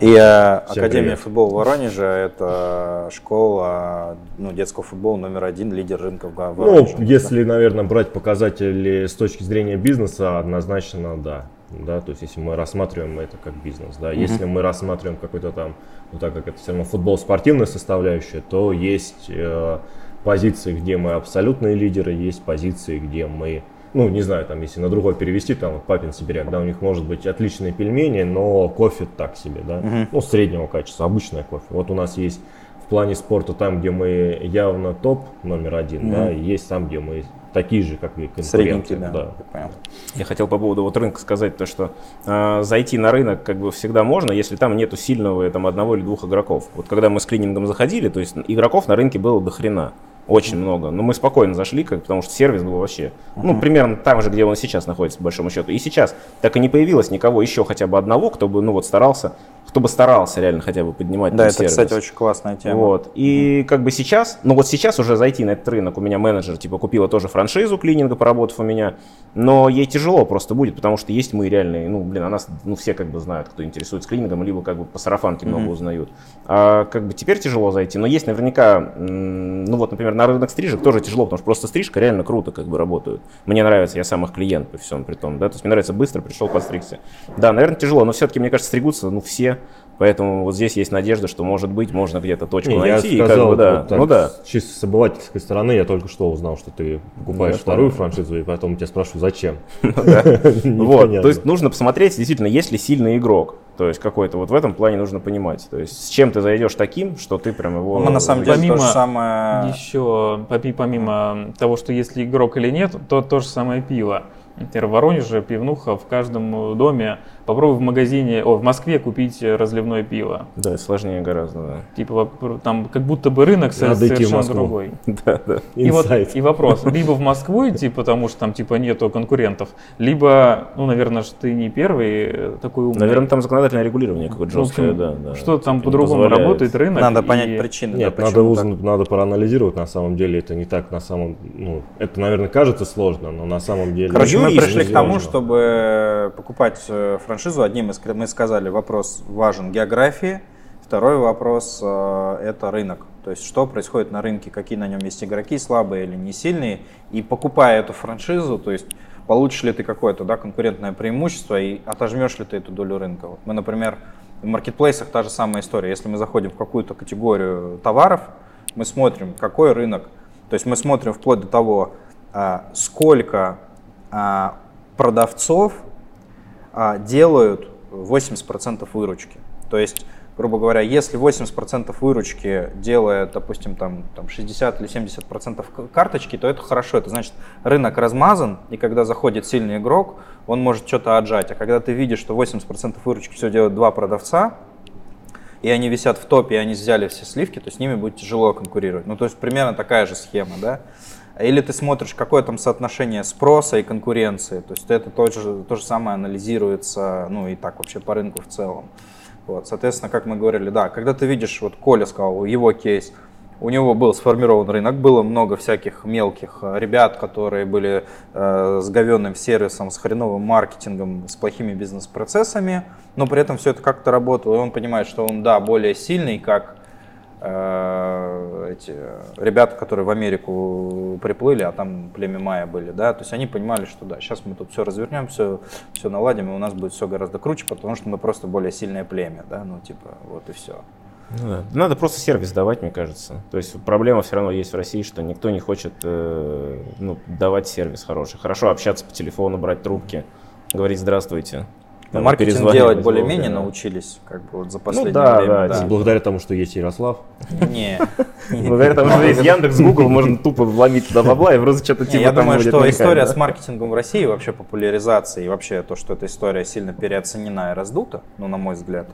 И э, Академия привет. футбола Воронежа – это школа ну, детского футбола номер один, лидер рынка в Воронеже. Ну, если, да? наверное, брать показатели с точки зрения бизнеса, однозначно да да, то есть если мы рассматриваем это как бизнес, да, mm-hmm. если мы рассматриваем какой-то там, ну так как это все равно футбол спортивная составляющая, то есть э, позиции, где мы абсолютные лидеры, есть позиции, где мы, ну не знаю, там если на другой перевести, там вот Папин Сибиряк, да, у них может быть отличные пельмени, но кофе так себе, да, mm-hmm. ну среднего качества, обычное кофе. Вот у нас есть в плане спорта там, где мы явно топ номер один, mm-hmm. да, и есть там, где мы такие же, как и конкуренты. да. да. Я, я хотел по поводу вот рынка сказать то, что э, зайти на рынок как бы всегда можно, если там нету сильного там одного или двух игроков. Вот когда мы с клинингом заходили, то есть игроков на рынке было до хрена. Очень много. Но мы спокойно зашли, как, потому что сервис был вообще, ну, примерно там же, где он сейчас находится, по большому счету. И сейчас так и не появилось никого еще хотя бы одного, кто бы, ну, вот старался кто бы старался реально хотя бы поднимать Да, это, сервис. кстати, очень классная тема. Вот. И mm. как бы сейчас, ну вот сейчас уже зайти на этот рынок, у меня менеджер типа купила тоже франшизу клининга, поработав у меня, но ей тяжело просто будет, потому что есть мы реальные, ну блин, о нас ну все как бы знают, кто интересуется клинингом, либо как бы по сарафанке mm-hmm. много узнают. А как бы теперь тяжело зайти, но есть наверняка, ну вот, например, на рынок стрижек тоже тяжело, потому что просто стрижка реально круто как бы работают. Мне нравится, я сам их клиент по всем при том, да, то есть мне нравится быстро, пришел, подстригся. Да, наверное, тяжело, но все-таки, мне кажется, стригутся, ну все, Поэтому вот здесь есть надежда, что может быть можно где-то точку Не, найти. Я сказал, и как бы, да. вот, так, ну да. Чисто с обывательской стороны я только что узнал, что ты покупаешь ну, вторую да. франшизу, и потом тебя спрашиваю, зачем. Ну вот, то есть нужно посмотреть, действительно, есть ли сильный игрок. То есть какой-то вот в этом плане нужно понимать. То есть с чем ты зайдешь таким, что ты прям его... Мы на самом деле помимо, то же самое... Еще, помимо того, что если игрок или нет, то то же самое пиво. Например, в Воронеже пивнуха в каждом доме Попробуй в магазине, о, в Москве купить разливное пиво. Да, сложнее гораздо, да. Типа там как будто бы рынок Надо совершенно другой. Да, да. И, вот, и вопрос, либо в Москву идти, потому что там типа нету конкурентов, либо, ну, наверное, что ты не первый э, такой умный. Наверное, там законодательное регулирование какое-то жесткое, общем, да, да. Что там по-другому работает рынок. Надо и... понять причины. Нет, да, надо, узнать, надо проанализировать, на самом деле это не так, на самом, ну, это, наверное, кажется сложно, но на самом деле... Короче, мы пришли к тому, чтобы покупать э, франшизу одним из, мы сказали, вопрос важен географии, второй вопрос э, это рынок. То есть что происходит на рынке, какие на нем есть игроки, слабые или не сильные. И покупая эту франшизу, то есть получишь ли ты какое-то да, конкурентное преимущество и отожмешь ли ты эту долю рынка. Вот мы, например, в маркетплейсах та же самая история. Если мы заходим в какую-то категорию товаров, мы смотрим, какой рынок. То есть мы смотрим вплоть до того, э, сколько э, продавцов делают 80% выручки. То есть, грубо говоря, если 80% выручки делает, допустим, там, там 60 или 70% карточки, то это хорошо. Это значит, рынок размазан, и когда заходит сильный игрок, он может что-то отжать. А когда ты видишь, что 80% выручки все делают два продавца, и они висят в топе, и они взяли все сливки, то с ними будет тяжело конкурировать. Ну, то есть примерно такая же схема, да. Или ты смотришь, какое там соотношение спроса и конкуренции. То есть это тоже, то же самое анализируется, ну и так вообще по рынку в целом. Вот, соответственно, как мы говорили, да, когда ты видишь, вот Коля сказал, его кейс, у него был сформирован рынок, было много всяких мелких э, ребят, которые были э, с говенным сервисом, с хреновым маркетингом, с плохими бизнес-процессами, но при этом все это как-то работало, и он понимает, что он, да, более сильный, как эти ребята, которые в Америку приплыли, а там племя майя были, да, то есть они понимали, что да, сейчас мы тут все развернем, все, все наладим, и у нас будет все гораздо круче, потому что мы просто более сильное племя, да, ну типа вот и все. Ну, да. Надо просто сервис давать, мне кажется. То есть проблема все равно есть в России, что никто не хочет э, ну, давать сервис хороший. Хорошо общаться по телефону, брать трубки, говорить здравствуйте. Но маркетинг делать более-менее научились, как бы вот за ну последнее ну, да, время. Да, да. Благодаря тому, что есть Ярослав. Не. Благодаря тому, что есть Яндекс, Google, можно тупо вломить туда бабла и просто что-то типа Я думаю, что история с маркетингом в России, вообще популяризация и вообще то, что эта история сильно переоценена и раздута, ну, на мой взгляд,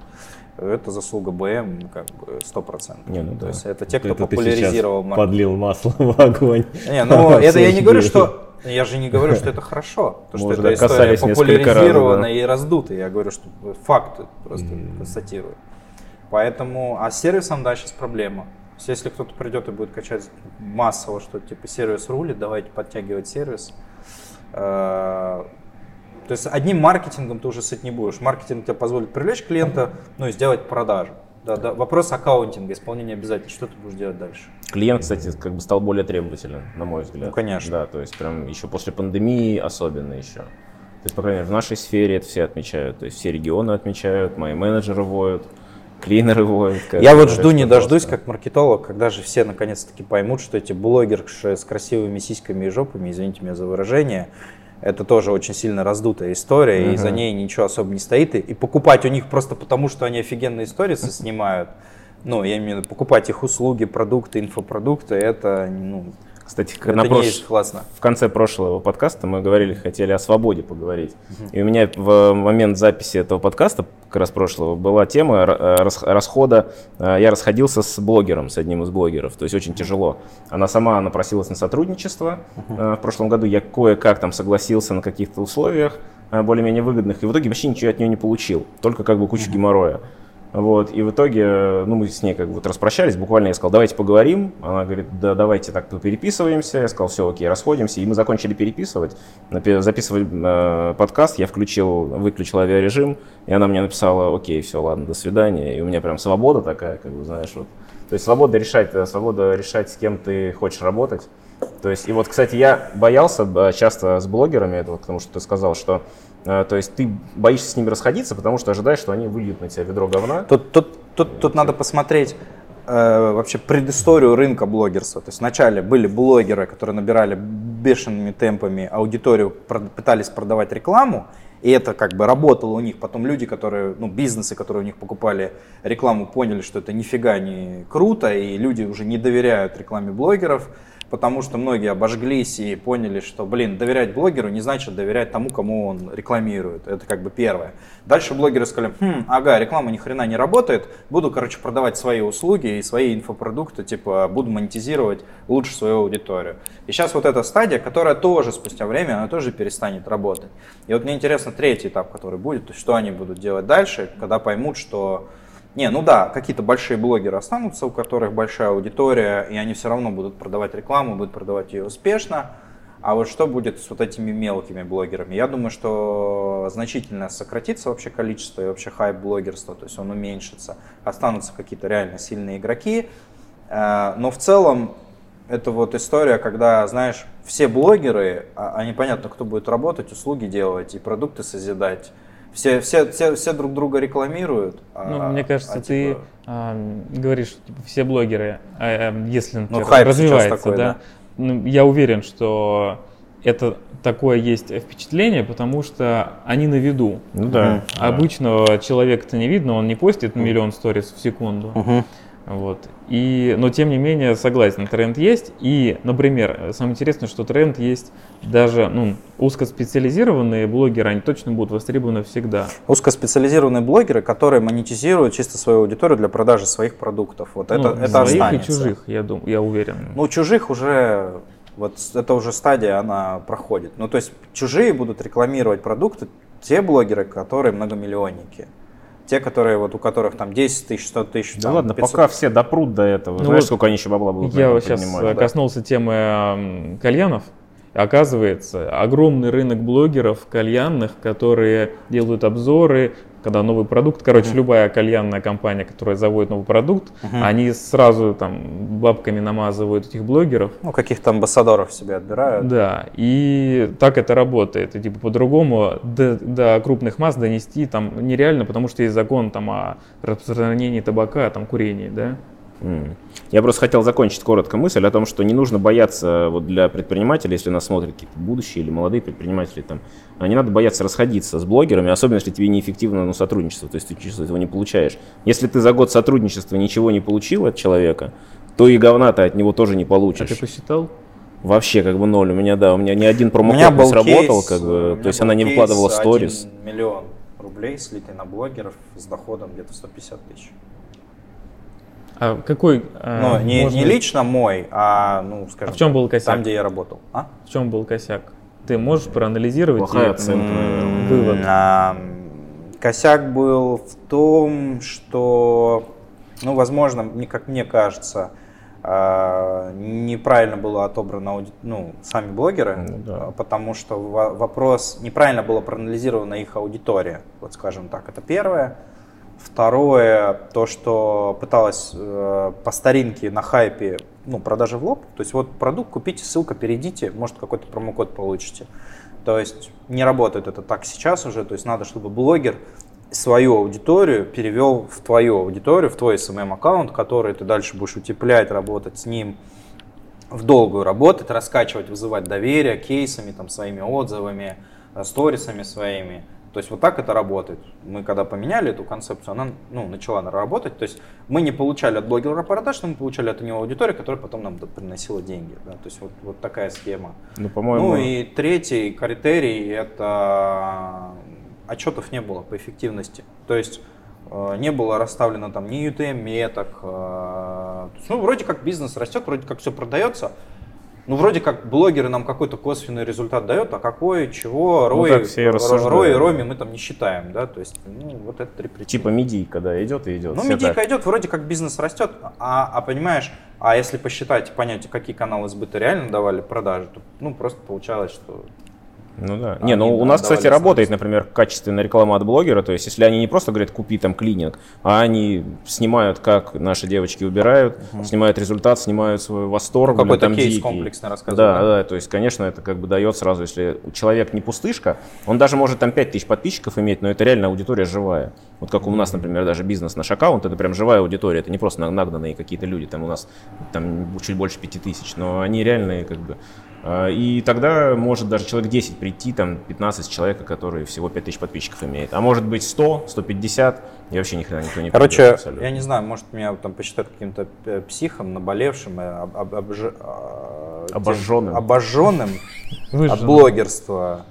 это заслуга БМ как бы сто процентов. Не, ну, да. То есть это те, кто это популяризировал маркетинг. подлил масло в огонь. Не, ну это я не говорю, что я же не говорю, что это хорошо, то, что эта история популяризирована и раздута. Я говорю, что факты просто констатирую. Поэтому, а с сервисом, да, сейчас проблема. Если кто-то придет и будет качать массово, что типа сервис рулит, давайте подтягивать сервис. То есть одним маркетингом ты уже сыт не будешь. Маркетинг тебе позволит привлечь клиента, ну и сделать продажу. Да, да. Вопрос аккаунтинга, исполнения обязательств. Что ты будешь делать дальше? Клиент, кстати, как бы стал более требовательным, на мой взгляд. Ну, конечно. Да, то есть прям еще после пандемии особенно еще. То есть, по крайней мере, в нашей сфере это все отмечают. То есть все регионы отмечают, мои менеджеры воют, клинеры воют. Я вот жду не дождусь, как маркетолог, когда же все наконец-таки поймут, что эти блогерши с красивыми сиськами и жопами, извините меня за выражение, это тоже очень сильно раздутая история, uh-huh. и за ней ничего особо не стоит. И, покупать у них просто потому, что они офигенные истории снимают, ну, я имею в виду, покупать их услуги, продукты, инфопродукты, это, ну, кстати, это на прош... классно. в конце прошлого подкаста мы говорили, хотели о свободе поговорить. Угу. И у меня в момент записи этого подкаста, как раз прошлого, была тема расхода. Э, я расходился с блогером, с одним из блогеров. То есть очень тяжело. Она сама напросилась на сотрудничество. Угу. В прошлом году я кое-как там согласился на каких-то условиях э, более-менее выгодных. И в итоге вообще ничего от нее не получил. Только как бы кучу угу. геморроя. Вот, и в итоге, ну, мы с ней как бы вот распрощались, буквально я сказал, давайте поговорим. Она говорит, да, давайте так переписываемся. Я сказал, все, окей, расходимся. И мы закончили переписывать, записывать э, подкаст, я включил, выключил авиарежим, и она мне написала, окей, все, ладно, до свидания. И у меня прям свобода такая, как бы, знаешь, вот. То есть свобода решать, э, свобода решать, с кем ты хочешь работать. То есть, и вот, кстати, я боялся часто с блогерами, это вот потому что ты сказал, что Э, то есть ты боишься с ними расходиться, потому что ожидаешь, что они выльют на тебя ведро говна. Тут, тут, тут, тут надо посмотреть э, вообще предысторию рынка блогерства. То есть вначале были блогеры, которые набирали бешеными темпами аудиторию, пытались продавать рекламу, и это как бы работало у них. Потом люди, которые, ну, бизнесы, которые у них покупали рекламу, поняли, что это нифига не круто, и люди уже не доверяют рекламе блогеров потому что многие обожглись и поняли, что, блин, доверять блогеру не значит доверять тому, кому он рекламирует. Это как бы первое. Дальше блогеры сказали, хм, ага, реклама ни хрена не работает, буду, короче, продавать свои услуги и свои инфопродукты, типа, буду монетизировать лучше свою аудиторию. И сейчас вот эта стадия, которая тоже спустя время, она тоже перестанет работать. И вот мне интересно третий этап, который будет, что они будут делать дальше, когда поймут, что не, ну да, какие-то большие блогеры останутся, у которых большая аудитория, и они все равно будут продавать рекламу, будут продавать ее успешно. А вот что будет с вот этими мелкими блогерами? Я думаю, что значительно сократится вообще количество и вообще хайп блогерства, то есть он уменьшится. Останутся какие-то реально сильные игроки. Э, но в целом это вот история, когда, знаешь, все блогеры, а, непонятно, кто будет работать, услуги делать и продукты созидать все, все, все, все друг друга рекламируют. Ну, а, мне кажется, а, ты типа... а, говоришь, типа, все блогеры, а, а если например, ну, развивается, такой, да, да. Ну, я уверен, что это такое есть впечатление, потому что они на виду. Ну да. Обычного да. человека-то не видно, он не постит миллион сторис в секунду. Угу. Вот. И, но тем не менее, согласен, тренд есть. И, например, самое интересное, что тренд есть даже ну, узкоспециализированные блогеры, они точно будут востребованы всегда. Узкоспециализированные блогеры, которые монетизируют чисто свою аудиторию для продажи своих продуктов. Вот ну, это, это своих останется. и чужих, я, думаю, я уверен. Ну, чужих уже вот это уже стадия, она проходит. Ну, то есть чужие будут рекламировать продукты, те блогеры, которые многомиллионники те, которые вот у которых там 10 тысяч, 100 тысяч. Да там, ладно, 500. пока все допрут до этого. Ну Знаешь, вот сколько они еще бабла будут Я вот сейчас да? коснулся темы кальянов. Оказывается, огромный рынок блогеров кальянных, которые делают обзоры, когда новый продукт, короче, uh-huh. любая кальянная компания, которая заводит новый продукт, uh-huh. они сразу там бабками намазывают этих блогеров. Ну, каких-то амбассадоров себе отбирают. Да, и так это работает. И типа по-другому до, до крупных масс донести там нереально, потому что есть закон там о распространении табака, там курении, да. Я просто хотел закончить коротко мысль о том, что не нужно бояться вот для предпринимателей, если нас смотрят какие-то будущие или молодые предприниматели, там, а не надо бояться расходиться с блогерами, особенно если тебе неэффективно ну, сотрудничество, то есть ты чувство этого не получаешь. Если ты за год сотрудничества ничего не получил от человека, то и говна ты от него тоже не получишь. А ты посчитал? Вообще как бы ноль. У меня, да, у меня ни один промокод не сработал, кейс, как бы, то есть она не выкладывала сторис. миллион рублей слитый на блогеров с доходом где-то 150 тысяч. А какой? А, ну, не, не лично мой, а, ну, скажем, а в чем был косяк? там, где я работал. А? В чем был косяк? Ты можешь проанализировать? Плохая оценка, вывод. А, косяк был в том, что, ну, возможно, как мне кажется, а, неправильно было отобрано ну, сами блогеры, ну, да. потому что вопрос неправильно было проанализирована их аудитория, вот скажем так, это первое. Второе, то, что пыталась э, по старинке на хайпе, ну, продажи в лоб. То есть вот продукт купите, ссылка, перейдите, может какой-то промокод получите. То есть не работает это так сейчас уже. То есть надо, чтобы блогер свою аудиторию перевел в твою аудиторию, в твой SMM аккаунт, который ты дальше будешь утеплять, работать с ним в долгую работать, раскачивать, вызывать доверие кейсами, там, своими отзывами, э, сторисами своими. То есть вот так это работает. Мы когда поменяли эту концепцию, она ну, начала работать. То есть мы не получали от блогера продаж, но мы получали от него аудиторию, которая потом нам приносила деньги. Да? То есть вот, вот такая схема. Ну, по-моему... ну и третий критерий это отчетов не было по эффективности. То есть э, не было расставлено там ни UTM меток. Э, ну, вроде как бизнес растет, вроде как все продается, ну, вроде как блогеры нам какой-то косвенный результат дают, а какой, чего, Рой, ну, все Рой и Роми мы там не считаем, да, то есть, ну, вот это три причины. Типа медийка, да, идет и идет. Ну, медийка так. идет, вроде как бизнес растет, а, а понимаешь, а если посчитать, понять, какие каналы сбыта реально давали продажи, то, ну, просто получалось, что ну да. Не, ну у нас, кстати, работает, например, качественная реклама от блогера. То есть, если они не просто говорят, купи там клининг, а они снимают, как наши девочки убирают, угу. снимают результат, снимают свой восторг. Ну, какой-то кейс дикий. комплексно рассказывают. Да, да, да, то есть, конечно, это как бы дает сразу, если человек не пустышка, он даже может там 5000 подписчиков иметь, но это реально аудитория живая. Вот как у нас, например, даже бизнес наш аккаунт, это прям живая аудитория, это не просто нагнанные какие-то люди, там у нас там чуть больше 5000, но они реальные как бы и тогда может даже человек 10 прийти, там 15 человек, которые всего 5000 подписчиков имеет. А может быть 100, 150, и вообще ни хрена никто не Короче, придет, я не знаю, может меня там посчитают каким-то э, психом, наболевшим, э, об, об, обж... А, обожженным, обожженным от блогерства.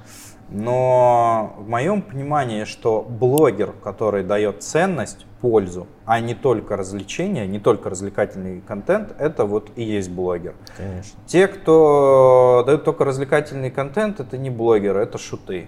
Но в моем понимании, что блогер, который дает ценность, пользу, а не только развлечения, не только развлекательный контент, это вот и есть блогер. Конечно. Те, кто дают только развлекательный контент, это не блогеры, это шуты.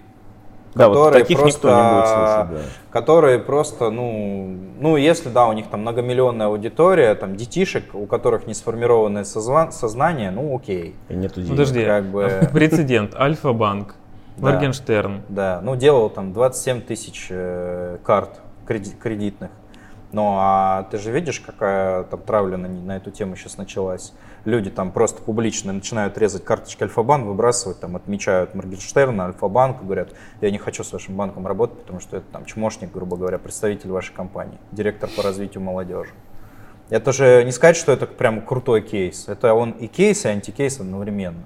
Да, которые вот таких просто, никто не будет слушать, да. Которые просто, ну, ну, если, да, у них там многомиллионная аудитория, там, детишек, у которых не сформированное сознание, ну, окей. И нету денег. Подожди, как бы... прецедент, Альфа-банк, Моргенштерн. Да, ну, делал там 27 тысяч э, карт кредитных. Ну, а ты же видишь, какая там травля на, на эту тему сейчас началась. Люди там просто публично начинают резать карточки Альфа-банк, выбрасывать, там отмечают Моргенштерна, Альфа-банк, говорят, я не хочу с вашим банком работать, потому что это там чмошник, грубо говоря, представитель вашей компании, директор по развитию молодежи. Это же не сказать, что это прям крутой кейс. Это он и кейс, и антикейс одновременно.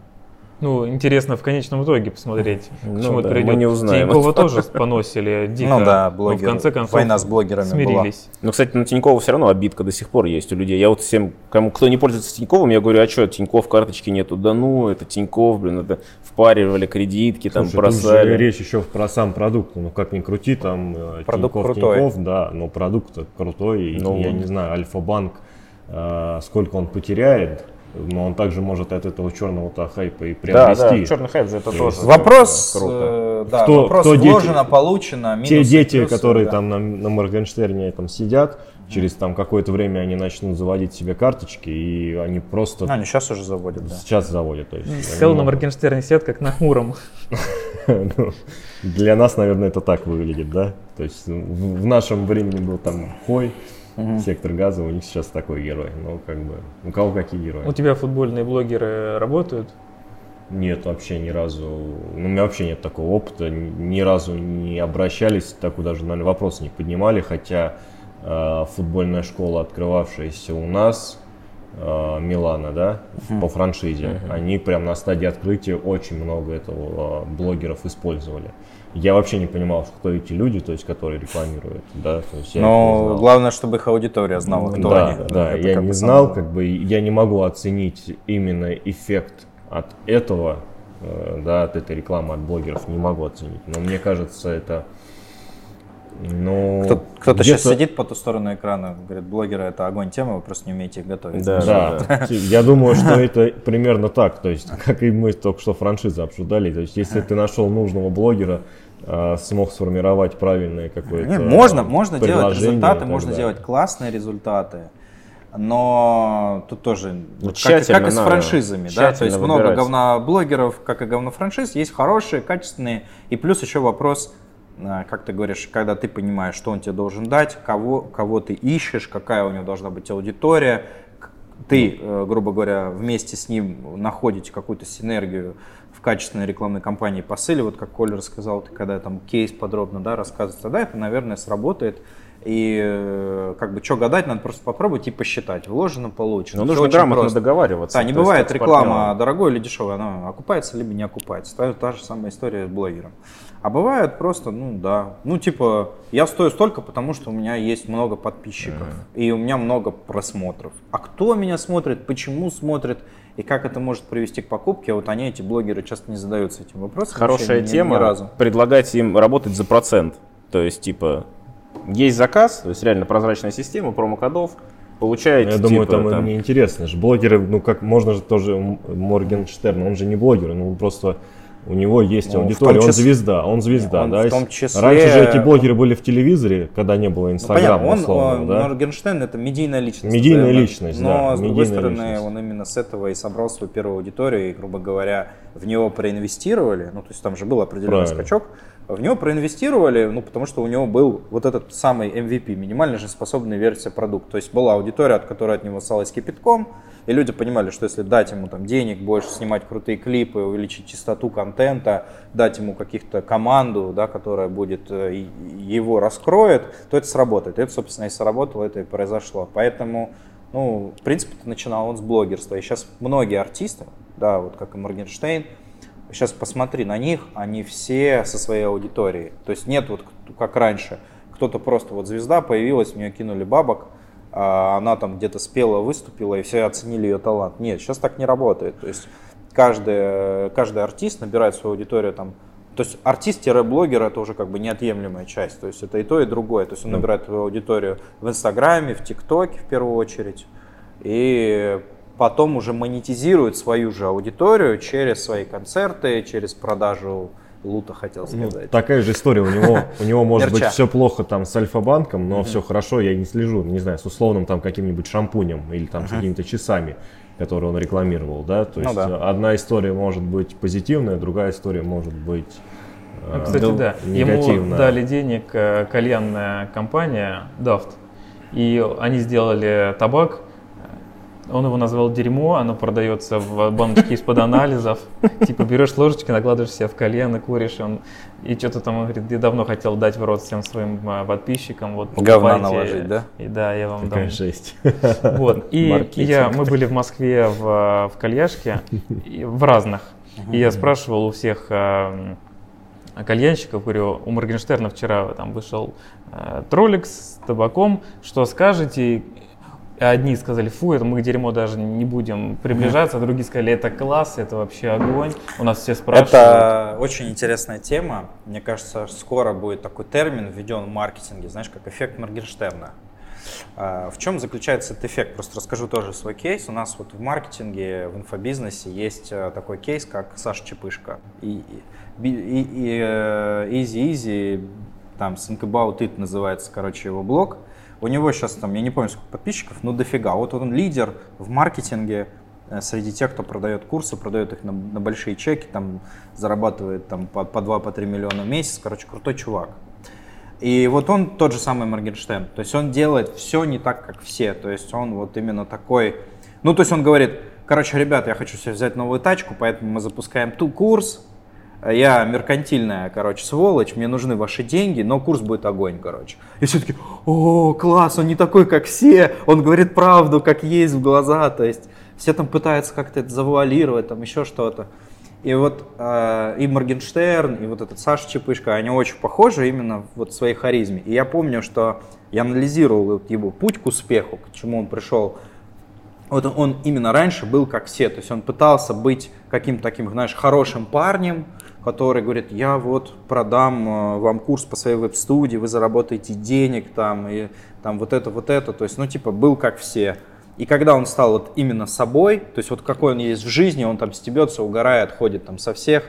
Ну, интересно в конечном итоге посмотреть, ну, к чему да, это придет. Мы не узнаем. Тинькова тоже поносили дико. Ну да, блогеры. Но в конце концов Война с блогерами смирились. Была. Ну, кстати, на Тинькова все равно обидка до сих пор есть у людей. Я вот всем, кому, кто не пользуется Тиньковым, я говорю, а что, Тиньков карточки нету? Да ну, это Тиньков, блин, это впаривали кредитки, там Слушай, бросали. Тут речь еще про сам продукт. Ну, как ни крути, там э, продукт Тиньков, крутой. Тиньков, да, но продукт крутой. Ну, я не знаю, Альфа-банк, э, сколько он потеряет, но он также может от этого черного-то хайпа и приобрести. Да, да, черный хайп же это тоже. Вопрос, круто. Э, да, кто, вопрос кто вложено, дети, получено, Те дети, плюсы, которые да. там на, на Моргенштерне там сидят, через там какое-то время они начнут заводить себе карточки, и они просто... А, они сейчас уже заводят, да. Сейчас заводят, то есть. Сказал на Моргенштерне сидят, как на Муром. Ну, для нас, наверное, это так выглядит, да? То есть в нашем времени был там Хой, угу. сектор газа, у них сейчас такой герой. Ну, как бы, у кого какие герои. У тебя футбольные блогеры работают? Нет, вообще ни разу. Ну, у меня вообще нет такого опыта. Ни разу не обращались, такой даже, наверное, вопрос не поднимали, хотя э, футбольная школа, открывавшаяся у нас, э, Милана, да, uh-huh. по франшизе, uh-huh. они прям на стадии открытия очень много этого блогеров использовали. Я вообще не понимал, кто эти люди, то есть, которые рекламируют, да, то есть Но главное, чтобы их аудитория знала, кто да, они. Да, это я не знал, как бы, я не могу оценить именно эффект от этого, э, да, от этой рекламы от блогеров, не могу оценить. Но мне кажется, это ну, Кто, кто-то сейчас сидит по ту сторону экрана, говорит, блогеры это огонь тема, вы просто не умеете их готовить. Да, да. да. Я думаю, что это примерно так, то есть, как и мы только что франшизы обсуждали, то есть, если ты нашел нужного блогера, смог сформировать правильное какое-то Можно, можно делать результаты, можно да. делать классные результаты, но тут тоже ну, как, как и с франшизами, да, то есть много говноблогеров, как и говнофраншиз, есть хорошие, качественные, и плюс еще вопрос – Э, как ты говоришь, когда ты понимаешь, что он тебе должен дать, кого, кого ты ищешь, какая у него должна быть аудитория, ты, э, грубо говоря, вместе с ним находите какую-то синергию качественной рекламной кампании по ссыле, вот как Коля рассказал, ты когда там кейс подробно да, рассказывает, тогда это, наверное, сработает. И э, как бы что гадать, надо просто попробовать и посчитать. Вложено, получено. Но нужно грамотно просто. договариваться. Да, не бывает реклама дорогой или дешевая, она окупается либо не окупается. Та, та же самая история с блогером. А бывает просто, ну да, ну типа, я стою столько, потому что у меня есть много подписчиков mm-hmm. и у меня много просмотров. А кто меня смотрит, почему смотрит и как это может привести к покупке, вот они, эти блогеры, часто не задаются этим вопросом. Хорошая вообще, тема, ни, ни разу. предлагать им работать за процент. То есть, типа, есть заказ, то есть реально прозрачная система промокодов, получаете. Я думаю, типа, там, там им неинтересно. Блогеры, ну как можно же тоже Моргенштерн, он же не блогер, ну просто у него есть ну, аудитория, числе... он звезда, он звезда, он, да. В том числе... Раньше же эти блогеры были в телевизоре, когда не было Инстаграма, ну, условно, он, да. Моргенштерн это медийная личность. Медийная да, личность, но, да. Но с другой стороны, личность. он именно с этого и собрал свою первую аудиторию, и, грубо говоря, в него проинвестировали, ну то есть там же был определенный Правильно. скачок, в него проинвестировали, ну, потому что у него был вот этот самый MVP, минимально жизнеспособная версия продукта. То есть была аудитория, от которой от него осталось кипятком, и люди понимали, что если дать ему там денег, больше снимать крутые клипы, увеличить частоту контента, дать ему каких-то команду, да, которая будет э, его раскроет, то это сработает. И это, собственно, и сработало, это и произошло. Поэтому, ну, в принципе, начинал он с блогерства. И сейчас многие артисты, да, вот как и Моргенштейн, сейчас посмотри на них, они все со своей аудиторией. То есть нет вот как раньше, кто-то просто вот звезда появилась, в нее кинули бабок, а она там где-то спела, выступила, и все оценили ее талант. Нет, сейчас так не работает. То есть каждый, каждый артист набирает свою аудиторию там, то есть артист-блогер это уже как бы неотъемлемая часть. То есть это и то, и другое. То есть он набирает свою аудиторию в Инстаграме, в ТикТоке в первую очередь. И потом уже монетизирует свою же аудиторию через свои концерты, через продажу лута, хотел ну, сказать. Ну, такая же история. У него, у него может быть все плохо там с Альфа-банком, но все хорошо, я не слежу, не знаю, с условным там каким-нибудь шампунем или там с какими-то часами, которые он рекламировал, да. То ну есть ну, да. одна история может быть позитивная, другая история может быть ну, Кстати, э, да, ему дали денег э, кальянная компания Daft, и они сделали табак, он его назвал дерьмо, оно продается в баночке из-под анализов. Типа берешь ложечки, накладываешь себе в кальян и куришь. Он, и что-то там, он говорит, я давно хотел дать в рот всем своим а, подписчикам. Вот, Говна наложить, да? И да, я вам Такая дам. жесть. Вот. И я, мы были в Москве в, в кальяшке, в разных. И я спрашивал у всех а, кальянщиков, говорю, у Моргенштерна вчера там вышел э, троллик с табаком, что скажете? Одни сказали, фу, это мы к дерьмо даже не будем приближаться, другие сказали, это класс, это вообще огонь. У нас все спрашивают. Это очень интересная тема. Мне кажется, скоро будет такой термин введен в маркетинге, знаешь, как эффект Моргенштерна. А, в чем заключается этот эффект? Просто расскажу тоже свой кейс. У нас вот в маркетинге, в инфобизнесе есть э, такой кейс, как Саша Чепышка. И, и, и, э, Easy Easy, там, Think About It называется, короче, его блог. У него сейчас там, я не помню, сколько подписчиков, ну дофига. Вот он лидер в маркетинге э, среди тех, кто продает курсы, продает их на, на большие чеки, там зарабатывает там по, по 2-3 по миллиона в месяц. Короче, крутой чувак. И вот он тот же самый Моргенштерн. То есть он делает все не так, как все. То есть он вот именно такой... Ну, то есть он говорит, короче, ребят, я хочу себе взять новую тачку, поэтому мы запускаем ту курс, я меркантильная, короче, сволочь, мне нужны ваши деньги, но курс будет огонь, короче. И все таки о, класс, он не такой, как все, он говорит правду, как есть в глаза, то есть все там пытаются как-то это завуалировать, там еще что-то. И вот э, и Моргенштерн, и вот этот Саша Чепышка, они очень похожи именно вот в своей харизме. И я помню, что я анализировал его путь к успеху, к чему он пришел. Вот он, он именно раньше был как все, то есть он пытался быть каким-то таким, знаешь, хорошим парнем, который говорит, я вот продам э, вам курс по своей веб-студии, вы заработаете денег там, и там вот это, вот это, то есть, ну, типа, был как все. И когда он стал вот именно собой, то есть вот какой он есть в жизни, он там стебется, угорает, ходит там со всех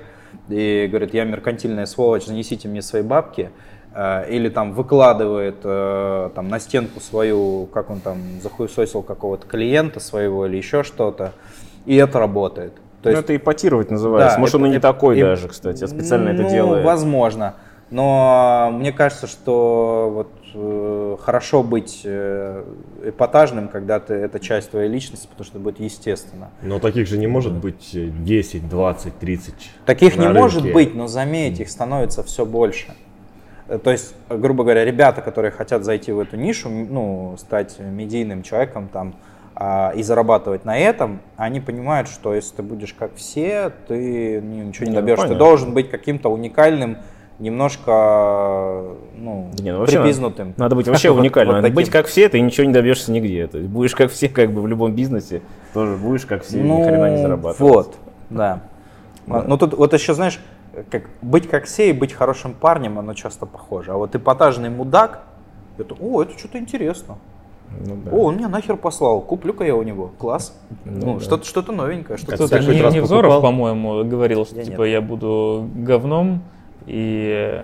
и говорит, я меркантильная сволочь, занесите мне свои бабки, э, или там выкладывает э, там на стенку свою, как он там захуесосил какого-то клиента своего или еще что-то, и это работает. То ну, есть, это ипотировать называется. Да, Может, он и не такой и, даже, кстати, а специально ну, это делает. Возможно. Но мне кажется, что вот э, хорошо быть э, эпатажным, когда ты это часть твоей личности, потому что это будет естественно. Но таких же не может быть 10, 20, 30. Таких не рынке. может быть, но заметь, их становится все больше. Э, то есть, грубо говоря, ребята, которые хотят зайти в эту нишу, ну, стать медийным человеком, там, и зарабатывать на этом, они понимают, что если ты будешь как все, ты ничего не, не добьешься. Ты должен быть каким-то уникальным, немножко ну, да не, ну, припизнутым. Надо быть вообще уникальным. Вот, вот быть как все, ты ничего не добьешься нигде. То есть будешь как все, как бы в любом бизнесе, тоже будешь как все, ну, ни хрена не зарабатывать. Вот, да. да. Ну тут вот еще, знаешь, как быть как все и быть хорошим парнем, оно часто похоже. А вот эпатажный мудак, это, о, это что-то интересно. Ну, да. О, он меня нахер послал, куплю-ка я у него. Класс. Ну, ну да. что-то, что-то новенькое. Что-то Кто-то не, Невзоров, по-моему, говорил, что я типа нет. я буду говном, и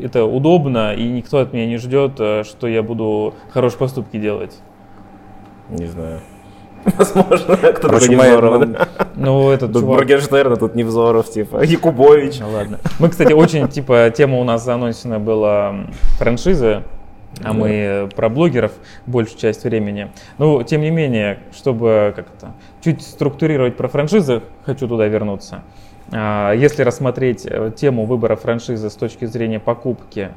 это удобно, и никто от меня не ждет, э, что я буду хорошие поступки делать. Не знаю. Возможно, кто такой Невзоров, да? Ну, этот тут чувак... Моргенштерн, а тут Невзоров, типа, Якубович. Ну, ладно. Мы, кстати, очень, типа, тема у нас заанонсена была франшизы а мы про блогеров большую часть времени. Но, тем не менее, чтобы как-то чуть структурировать про франшизы, хочу туда вернуться. А, если рассмотреть э, тему выбора франшизы с точки зрения покупки,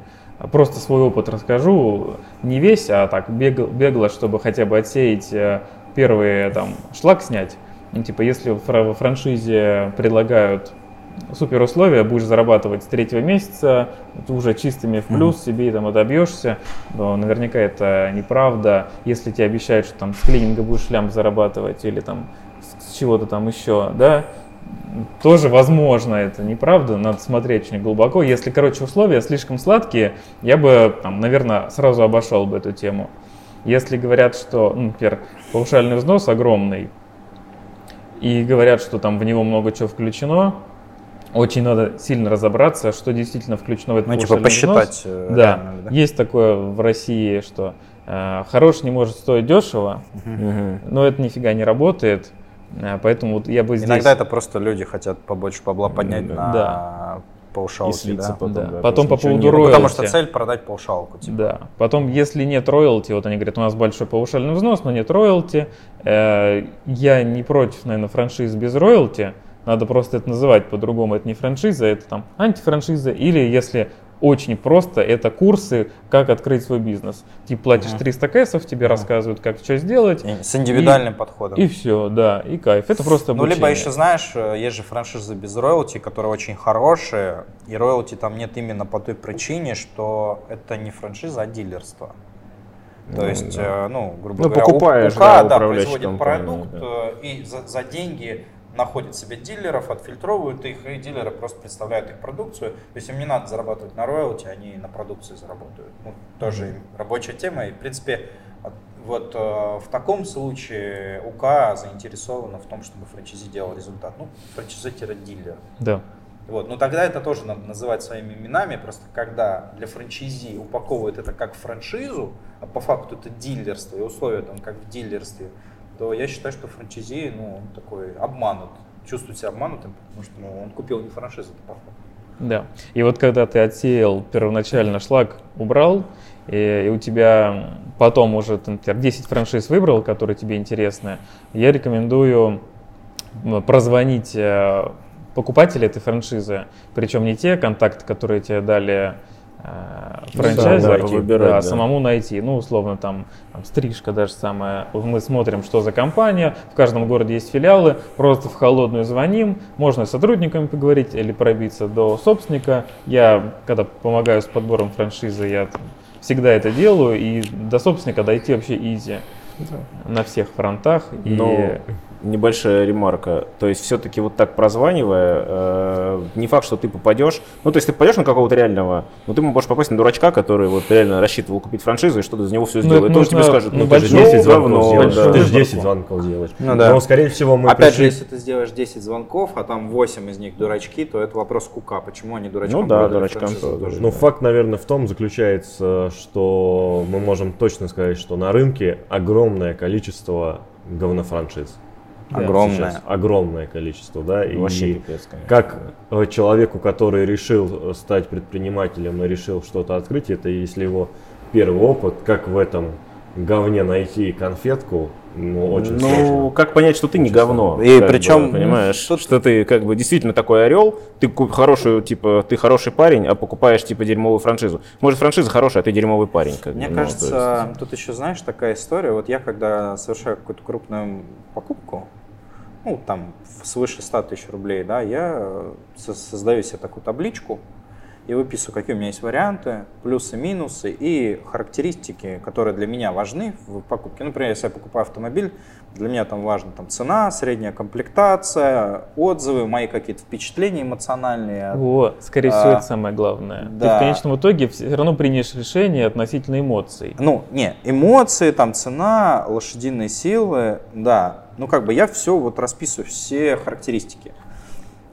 просто свой опыт расскажу, не весь, а так бегло, бегло чтобы хотя бы отсеять э, первые там шлак снять. Ну, типа, если в франшизе предлагают супер условия, будешь зарабатывать с третьего месяца, уже чистыми в плюс mm-hmm. себе там отобьешься, но наверняка это неправда. Если тебе обещают, что там с клининга будешь лям зарабатывать или там с чего-то там еще, да, тоже возможно это неправда, надо смотреть очень глубоко. Если, короче, условия слишком сладкие, я бы, там, наверное, сразу обошел бы эту тему. Если говорят, что, ну, например, паушальный взнос огромный, и говорят, что там в него много чего включено, очень надо сильно разобраться, что действительно включено в этот ну, типа посчитать. Взнос. Э, да. да, есть такое в России, что э, хорош не может стоить дешево, угу. но это нифига не работает. Э, поэтому вот я бы здесь... Иногда это просто люди хотят побольше бабла поднять да. на да. паушалки. Да? Потом, да. Да, потом по поводу роялти. Потому что цель продать паушалку. Типа. Да. Потом, если нет роялти, вот они говорят, у нас большой паушальный взнос, но нет роялти. Э, я не против, наверное, франшиз без роялти. Надо просто это называть по-другому. Это не франшиза, это там антифраншиза. Или если очень просто, это курсы, как открыть свой бизнес. Ты платишь 300 кэсов, тебе рассказывают, как что сделать. И с индивидуальным и, подходом. И все, да, и кайф. Это просто обучение. Ну, либо еще, знаешь, э, есть же франшизы без роялти, которые очень хорошие, и роялти там нет именно по той причине, что это не франшиза, а дилерство. То ну, есть, да. Э, ну, грубо ну, говоря, покупаешь, УК, да, да, производит продукт, да. Э, и за, за деньги находят себе дилеров, отфильтровывают их, и дилеры просто представляют их продукцию. То есть им не надо зарабатывать на роялти, они на продукции заработают. Ну, тоже рабочая тема. И, в принципе, вот э, в таком случае УК заинтересована в том, чтобы франчайзи делал результат. Ну, франчайзи-дилер. Да. Вот. Но тогда это тоже надо называть своими именами, просто когда для франчайзи упаковывают это как франшизу, а по факту это дилерство и условия там как в дилерстве, то я считаю, что франчайзи, ну, он такой обманут, чувствует себя обманутым, потому что ну, он купил не франшизу, по факту. Да. И вот когда ты отсеял первоначально шлак, убрал, и, и у тебя потом уже, ты, например, 10 франшиз выбрал, которые тебе интересны, я рекомендую прозвонить э, покупатели этой франшизы, причем не те контакты, которые тебе дали франчайзер да, выбирать, да, да. самому найти. Ну, условно, там, там стрижка даже самая. Мы смотрим, что за компания. В каждом городе есть филиалы. Просто в холодную звоним. Можно с сотрудниками поговорить или пробиться до собственника. Я, когда помогаю с подбором франшизы, я всегда это делаю. И до собственника дойти вообще изи. Да. На всех фронтах. Но... И небольшая ремарка. То есть все-таки вот так прозванивая, э, не факт, что ты попадешь. Ну, то есть ты попадешь на какого-то реального, но ты можешь попасть на дурачка, который вот реально рассчитывал купить франшизу и что-то за него все ну, сделает. Ну, тебе скажет, ну, ты же 10 звонков сделаешь. Да. Ты же 10 звонков делаешь. Ну, да. Но, скорее всего, мы Опять пришли... же, если ты сделаешь 10 звонков, а там 8 из них дурачки, то это вопрос кука. Почему они дурачкам Ну да, дурачкам тоже. Ну, факт, наверное, в том заключается, что мы можем точно сказать, что на рынке огромное количество говнофраншиз огромное. огромное количество, да. И Вообще пипец, Как человеку, который решил э, стать предпринимателем и решил что-то открыть, это если его первый опыт, как в этом говне найти конфетку, ну, очень ну, сложно. как понять, что ты очень не говно? И причем, бы, понимаешь, тут... что ты как бы действительно такой орел, ты хорошую, типа, ты хороший парень, а покупаешь, типа, дерьмовую франшизу. Может, франшиза хорошая, а ты дерьмовый парень. Как Мне бы, кажется, ну, есть... тут еще, знаешь, такая история, вот я, когда совершаю какую-то крупную покупку, ну, там, свыше 100 тысяч рублей, да, я э, создаю себе такую табличку и выписываю, какие у меня есть варианты, плюсы, минусы и характеристики, которые для меня важны в покупке. Например, если я покупаю автомобиль, для меня там важна там, цена, средняя комплектация, отзывы, мои какие-то впечатления эмоциональные. Вот, скорее а, всего, это самое главное. Да. Ты в конечном итоге все равно примешь решение относительно эмоций. Ну, не, эмоции, там, цена, лошадиные силы, да, ну, как бы я все вот расписываю, все характеристики.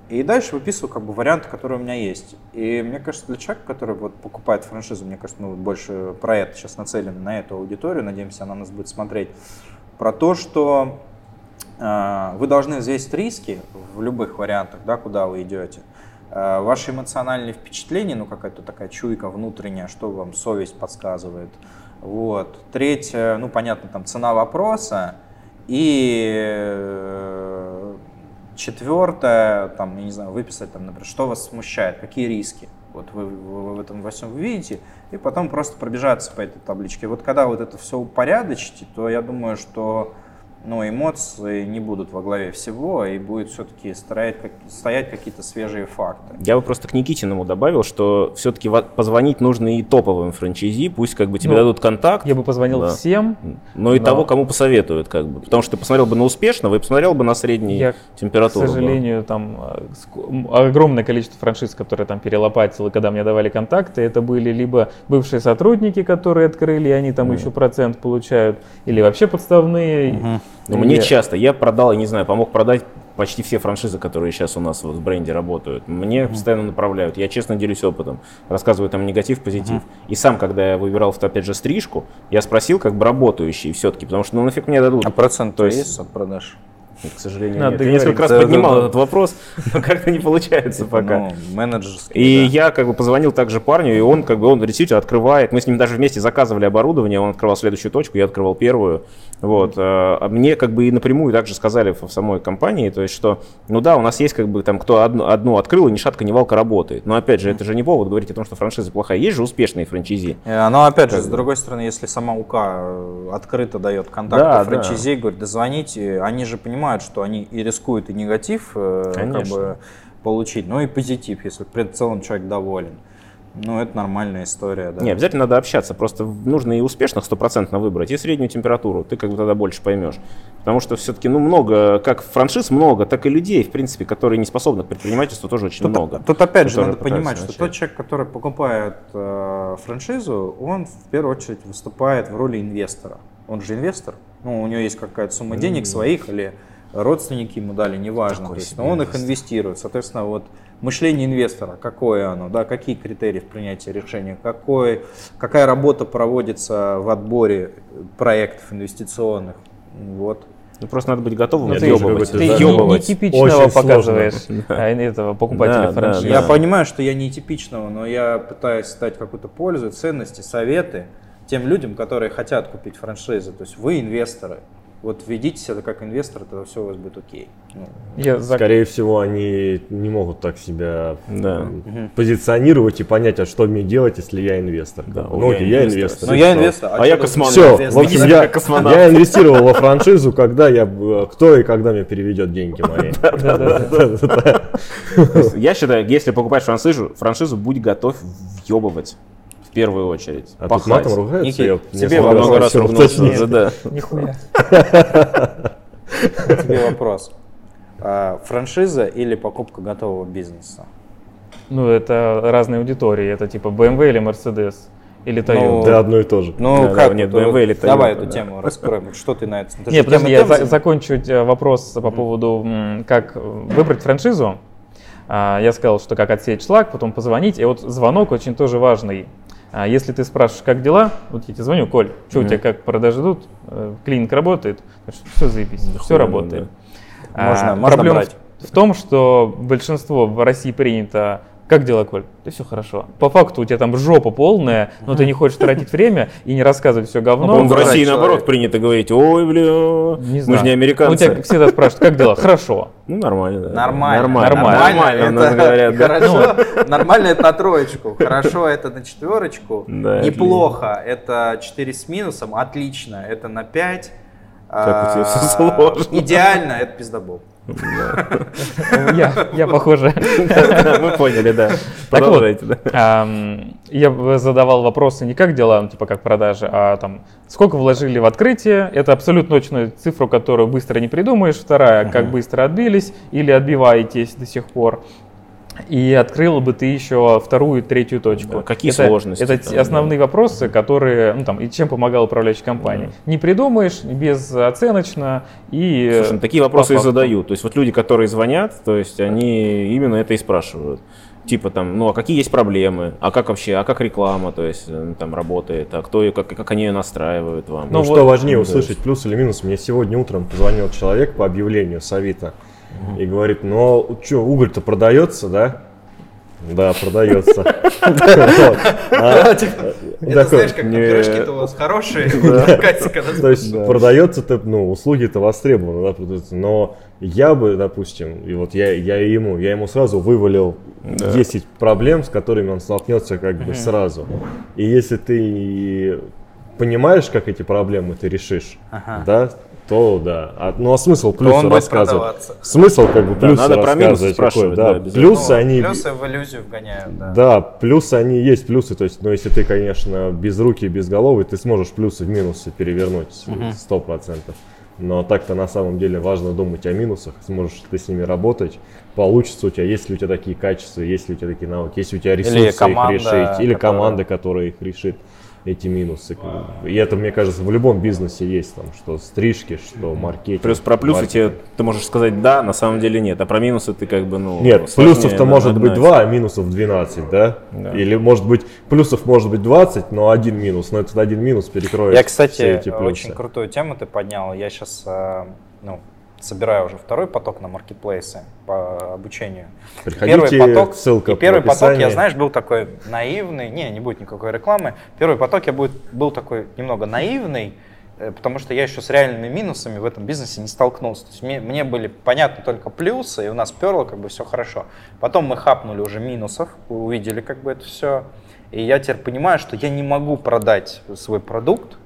И дальше выписываю как бы варианты, которые у меня есть. И мне кажется, для человека, который вот покупает франшизу, мне кажется, мы вот больше про это сейчас нацелены на эту аудиторию, надеемся, она нас будет смотреть, про то, что э, вы должны взвесить риски в любых вариантах, да, куда вы идете. Э, ваши эмоциональные впечатления, ну какая-то такая чуйка внутренняя, что вам совесть подсказывает. Вот. Третье, ну понятно, там цена вопроса. И э, четвертое, там, я не знаю, выписать, там, например, что вас смущает, какие риски. Вот вы, вы в этом во всем видите, и потом просто пробежаться по этой табличке. Вот когда вот это все упорядочите, то я думаю, что но эмоции не будут во главе всего, и будет все-таки стоять, стоять какие-то свежие факты. Я бы просто к Никитиному добавил, что все-таки позвонить нужно и топовым франчайзи, пусть как бы тебе ну, дадут контакт. Я бы позвонил да. всем. Но и того, кому посоветуют, как бы. Потому что ты посмотрел бы на успешного и посмотрел бы на среднюю я, температуру. К сожалению, да. там а, огромное количество франшиз, которые там перелопатил, и когда мне давали контакты, это были либо бывшие сотрудники, которые открыли, и они там mm. еще процент получают, или вообще подставные. Mm-hmm. Но мне часто, я продал, я не знаю, помог продать почти все франшизы, которые сейчас у нас вот в бренде работают. Мне mm-hmm. постоянно направляют. Я честно делюсь опытом, рассказываю там негатив, позитив. Mm-hmm. И сам, когда я выбирал, опять же, стрижку, я спросил, как бы работающий все-таки, потому что ну нафиг мне дадут. А процент то есть от продаж? К сожалению, Надо нет. Я несколько раз поднимал да, этот вопрос, но как-то не получается типа, пока. Ну, менеджерский. И да. я как бы позвонил также парню, и он как бы он действительно открывает. Мы с ним даже вместе заказывали оборудование, он открывал следующую точку, я открывал первую. Вот. А мне как бы и напрямую также сказали в самой компании, то есть что, ну да, у нас есть как бы там кто одну, одну открыл, и ни шатка, ни валка работает. Но опять же, это же не повод говорить о том, что франшиза плохая. Есть же успешные франчайзи. Э, но опять же, с другой стороны, если сама УК э, открыто дает контакты да, франчайзи, да. говорит, дозвоните, они же понимают, что они и рискуют и негатив э, как бы, получить, но и позитив, если в целом человек доволен. Ну, это нормальная история, да. Не, обязательно надо общаться, просто нужно и успешных стопроцентно выбрать, и среднюю температуру, ты как бы тогда больше поймешь. Потому что все-таки, ну, много, как франшиз много, так и людей, в принципе, которые не способны к предпринимательству, тоже очень тут, много. Тут опять же надо понимать, начать. что тот человек, который покупает э, франшизу, он в первую очередь выступает в роли инвестора. Он же инвестор, ну, у него есть какая-то сумма денег своих или родственники ему дали, неважно. то есть, но он их инвестирует. Соответственно, вот мышление инвестора, какое оно, да, какие критерии в принятии решения, какой, какая работа проводится в отборе проектов инвестиционных. Вот. Ну, просто надо быть готовым ну, ёбывать. Ты, ты не типичного показываешь а, этого покупателя да, франшизы. Да, Я понимаю, что я не типичного, но я пытаюсь стать какую-то пользу, ценности, советы тем людям, которые хотят купить франшизы. То есть вы инвесторы, вот ведите себя как инвестор, тогда все у вас будет окей. Ну. Я Скорее всего, они не могут так себя да. позиционировать и понять, а что мне делать, если я инвестор. Да, ну, я, я инвестор. Ну, я инвестор. А, а я космонавт. Все, вот я, я инвестировал во франшизу, когда я, кто и когда мне переведет деньги мои. Я считаю, если покупаешь франшизу, франшизу будь готов въебывать в первую очередь. А тут матом ругаются? Ники, я тебе много раз ругнулся. Да. Нихуя. Тебе вопрос. А, франшиза или покупка готового бизнеса? Ну, это разные аудитории. Это типа BMW или Mercedes или Toyota. Ну, да, одно и то же. Ну, да, как? Да, нет, BMW или Toyota. Давай эту да. тему раскроем. Что ты на это? Нет, подожди, я за, закончу вопрос по поводу, как выбрать франшизу. А, я сказал, что как отсеять шлак, потом позвонить. И вот звонок очень тоже важный. А если ты спрашиваешь, как дела, вот я тебе звоню, Коль, что mm-hmm. у тебя как продажи идут, э, клиник работает, все заебись, да все работает. Да. Можно, а, можно брать. в том, что большинство в России принято как дела, Коль? Да все хорошо. По факту у тебя там жопа полная, но ты не хочешь тратить время и не рассказывать все говно. Ну, в России наоборот принято говорить, ой, бля, не мы же не американцы. Ну, тебя всегда спрашивают, как дела? Хорошо. Ну, нормально, да. Нормально. Нормально. Нормально. Нормально, это, говорят, да. Хорошо. Нормально это на троечку. Хорошо это на четверочку. Да, Неплохо это 4 с минусом. Отлично это на 5. Как у тебя все сложно. Идеально это пиздобол. Я, похоже. Мы поняли, да. Продолжайте, да. Я задавал вопросы не как дела, ну, типа как продажи, а там сколько вложили в открытие. Это абсолютно точную цифру, которую быстро не придумаешь. Вторая, как быстро отбились или отбиваетесь до сих пор и открыл бы ты еще вторую, третью точку. Да, какие это, сложности? Это там, основные да. вопросы, которые, ну там, и чем помогал управляющая компания. Да. Не придумаешь, безоценочно и... Слушай, ну, такие вопросы и задают. То есть вот люди, которые звонят, то есть они именно это и спрашивают. Типа там, ну а какие есть проблемы, а как вообще, а как реклама, то есть э, там работает, а кто как, как они ее настраивают вам. Ну, ну что вот, важнее ну, услышать, плюс или минус. Мне сегодня утром позвонил человек по объявлению с Авито и говорит, ну что, уголь-то продается, да? Да, продается. А, типа, это знаешь, как пирожки-то у вас хорошие, То есть продается-то, ну, услуги-то востребованы, да, но я бы, допустим, и вот я, я ему, я ему сразу вывалил 10 проблем, с которыми он столкнется как бы сразу. И если ты понимаешь, как эти проблемы ты решишь, да, то да. А, ну а смысл плюсы рассказывать? Смысл как бы плюсы да, надо рассказывать. Про какой, да. да плюсы ну, они... Плюсы в иллюзию вгоняют, да. Да, плюсы они есть плюсы. То есть, ну если ты, конечно, без руки, без головы, ты сможешь плюсы в минусы перевернуть сто процентов. Но так-то на самом деле важно думать о минусах, сможешь ты с ними работать, получится у тебя, есть ли у тебя такие качества, есть ли у тебя такие навыки, есть ли у тебя ресурсы или команда, их решить, или которая... команда, которая их решит эти минусы. И это, мне кажется, в любом бизнесе есть, там, что стрижки, что маркетинг. Плюс про плюсы тебе ты можешь сказать да, на самом деле нет, а про минусы ты как бы, ну... Нет, плюсов-то может быть 2, а минусов 12, да? да? Или может быть, плюсов может быть 20, но один минус, но этот один минус перекроет Я, кстати, все эти плюсы. очень крутую тему ты поднял, я сейчас, э, ну, собираю уже второй поток на маркетплейсы по обучению. Приходите, первый поток, ссылка и первый поток, я, знаешь, был такой наивный, не, не будет никакой рекламы. Первый поток я будет, был такой немного наивный, э, потому что я еще с реальными минусами в этом бизнесе не столкнулся. То есть мне, мне были понятны только плюсы, и у нас перло как бы все хорошо. Потом мы хапнули уже минусов, увидели как бы это все. И я теперь понимаю, что я не могу продать свой продукт,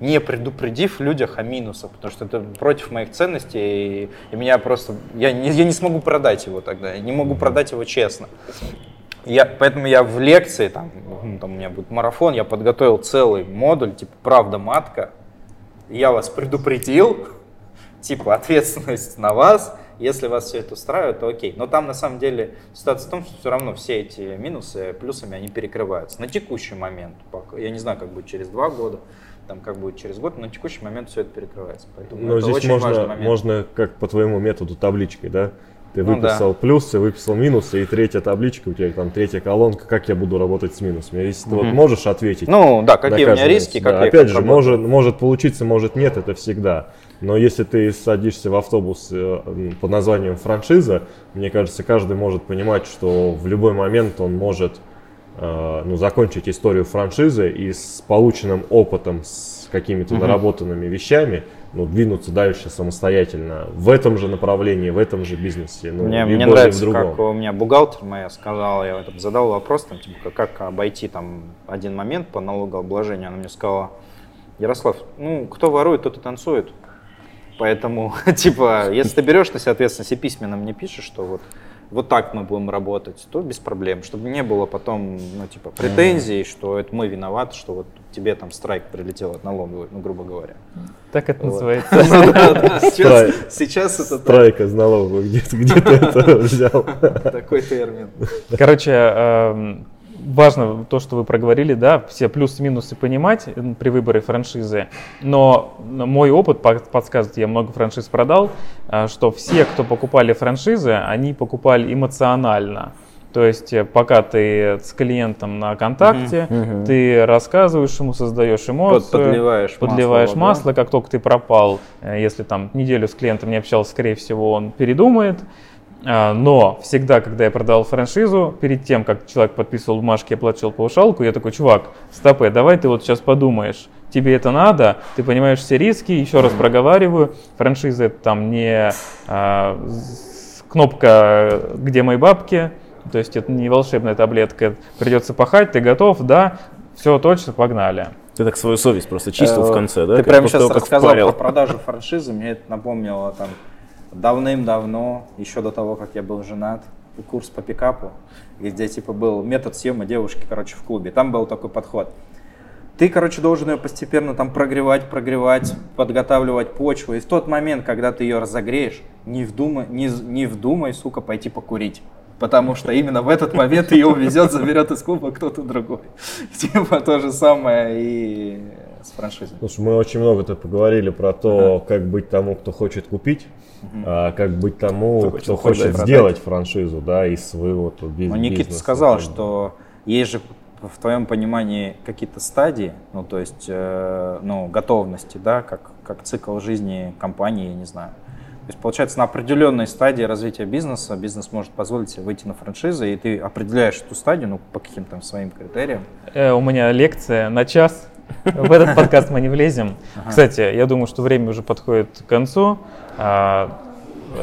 не предупредив людях о минусах, потому что это против моих ценностей, и, и меня просто, я не, я не смогу продать его тогда, я не могу продать его честно. Я, поэтому я в лекции, там, ну, там у меня будет марафон, я подготовил целый модуль, типа «Правда матка», я вас предупредил, типа ответственность на вас, если вас все это устраивает, то окей. Но там на самом деле ситуация в том, что все равно все эти минусы плюсами, они перекрываются на текущий момент. Я не знаю, как будет через два года, там как будет через год, но на текущий момент все это перекрывается. Поэтому но здесь можно, можно как по твоему методу табличкой, да? Ты ну, выписал да. плюсы, выписал минусы, и третья табличка, у тебя там третья колонка, как я буду работать с минусами. Если угу. ты вот можешь ответить. Ну да, какие у меня риски, как да, Опять же, может, может получиться, может нет, это всегда. Но если ты садишься в автобус э, под названием франшиза, мне кажется, каждый может понимать, что в любой момент он может ну, закончить историю франшизы и с полученным опытом, с какими-то угу. наработанными вещами ну, двинуться дальше самостоятельно в этом же направлении, в этом же бизнесе. Ну, мне мне нравится, как у меня бухгалтер моя сказала, я этом задал вопрос, там, типа, как обойти там один момент по налогообложению. Она мне сказала, Ярослав, ну, кто ворует, тот и танцует. Поэтому, типа, если ты берешь, ты, соответственно, себе письменно мне пишешь, что вот вот так мы будем работать, то без проблем, чтобы не было потом, ну, типа, претензий, что это мы виноваты, что вот тебе там страйк прилетел от налоговой, ну, грубо говоря. Так это называется. Сейчас это Страйк из налоговой, где ты это взял? Такой термин. Короче, эм, важно то, что вы проговорили, да, все плюсы-минусы понимать при выборе франшизы, но мой опыт подсказывает, я много франшиз продал, э, что все, кто покупали франшизы, они покупали эмоционально. То есть э, пока ты с клиентом на контакте, угу, угу. ты рассказываешь ему, создаешь эмоцию, подливаешь, подливаешь масло, масло да? как только ты пропал, э, если там неделю с клиентом не общался, скорее всего, он передумает. А, но всегда, когда я продавал франшизу, перед тем, как человек подписывал бумажки, я платил паушалку, я такой, чувак, стопэ, давай ты вот сейчас подумаешь, тебе это надо, ты понимаешь все риски, еще раз проговариваю, франшиза это там не а, кнопка «Где мои бабки?», то есть это не волшебная таблетка, придется пахать, ты готов, да, все точно, погнали. Ты так свою совесть просто чистил в э, конце, да? Ты прямо сейчас рассказал про продажу франшизы, мне это напомнило там давным-давно, еще до того, как я был женат, курс по пикапу, где типа был метод съема девушки, короче, в клубе. Там был такой подход. Ты, короче, должен ее постепенно там прогревать, прогревать, подготавливать почву. И в тот момент, когда ты ее разогреешь, не вдумай, не, не вдумай, сука, пойти покурить. Потому что именно в этот момент ее увезет, заберет из клуба кто-то другой. Типа то же самое и с франшизой. Слушай, мы очень много-то поговорили про то, ага. как быть тому, кто хочет купить а, как быть тому, кто, кто хочет сделать франшизу, да, из своего то, бизнеса. Ну, Никита сказал, что есть же в твоем понимании какие-то стадии, ну, то есть, э, ну, готовности, да, как, как цикл жизни компании, я не знаю. То есть, получается, на определенной стадии развития бизнеса бизнес может позволить себе выйти на франшизы, и ты определяешь эту стадию, ну, по каким-то своим критериям. Э, у меня лекция на час. В этот подкаст мы не влезем. Кстати, я думаю, что время уже подходит к концу. А,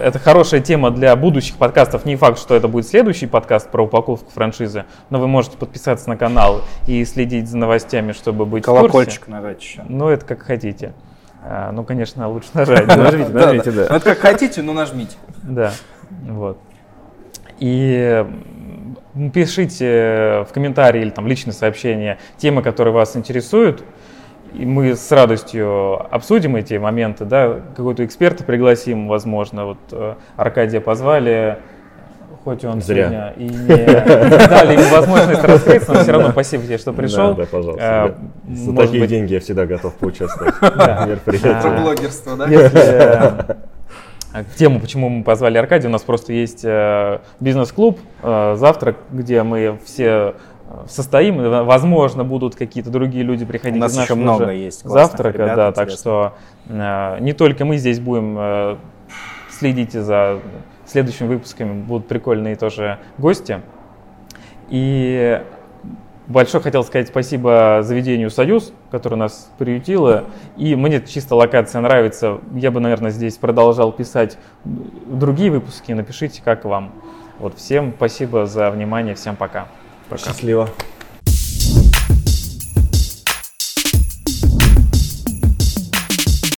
это хорошая тема для будущих подкастов. Не факт, что это будет следующий подкаст про упаковку франшизы, но вы можете подписаться на канал и следить за новостями, чтобы быть Колокольчик в курсе. нажать еще. Ну, это как хотите. А, ну, конечно, лучше нажать. Нажмите, нажмите, да. Ну, это как хотите, но нажмите. Да, вот. И пишите в комментарии или там личные сообщения темы, которые вас интересуют и мы с радостью обсудим эти моменты, да, какого-то эксперта пригласим, возможно, вот э, Аркадия позвали, хоть он Зря. сегодня и не дали ему возможность раскрыться, но все равно спасибо тебе, что пришел. Да, да пожалуйста. За такие быть... деньги я всегда готов поучаствовать в мероприятии. Про блогерство, да? Э, тему, почему мы позвали Аркадия, у нас просто есть бизнес-клуб завтра, где мы все состоим. Возможно, будут какие-то другие люди приходить. У нас еще много есть завтрака, ребят, да, так что э, не только мы здесь будем э, следите за следующими выпусками, будут прикольные тоже гости. И большое хотел сказать спасибо заведению «Союз», которое нас приютило. И мне чисто локация нравится. Я бы, наверное, здесь продолжал писать другие выпуски. Напишите, как вам. Вот всем спасибо за внимание, всем пока. Пока. Счастливо.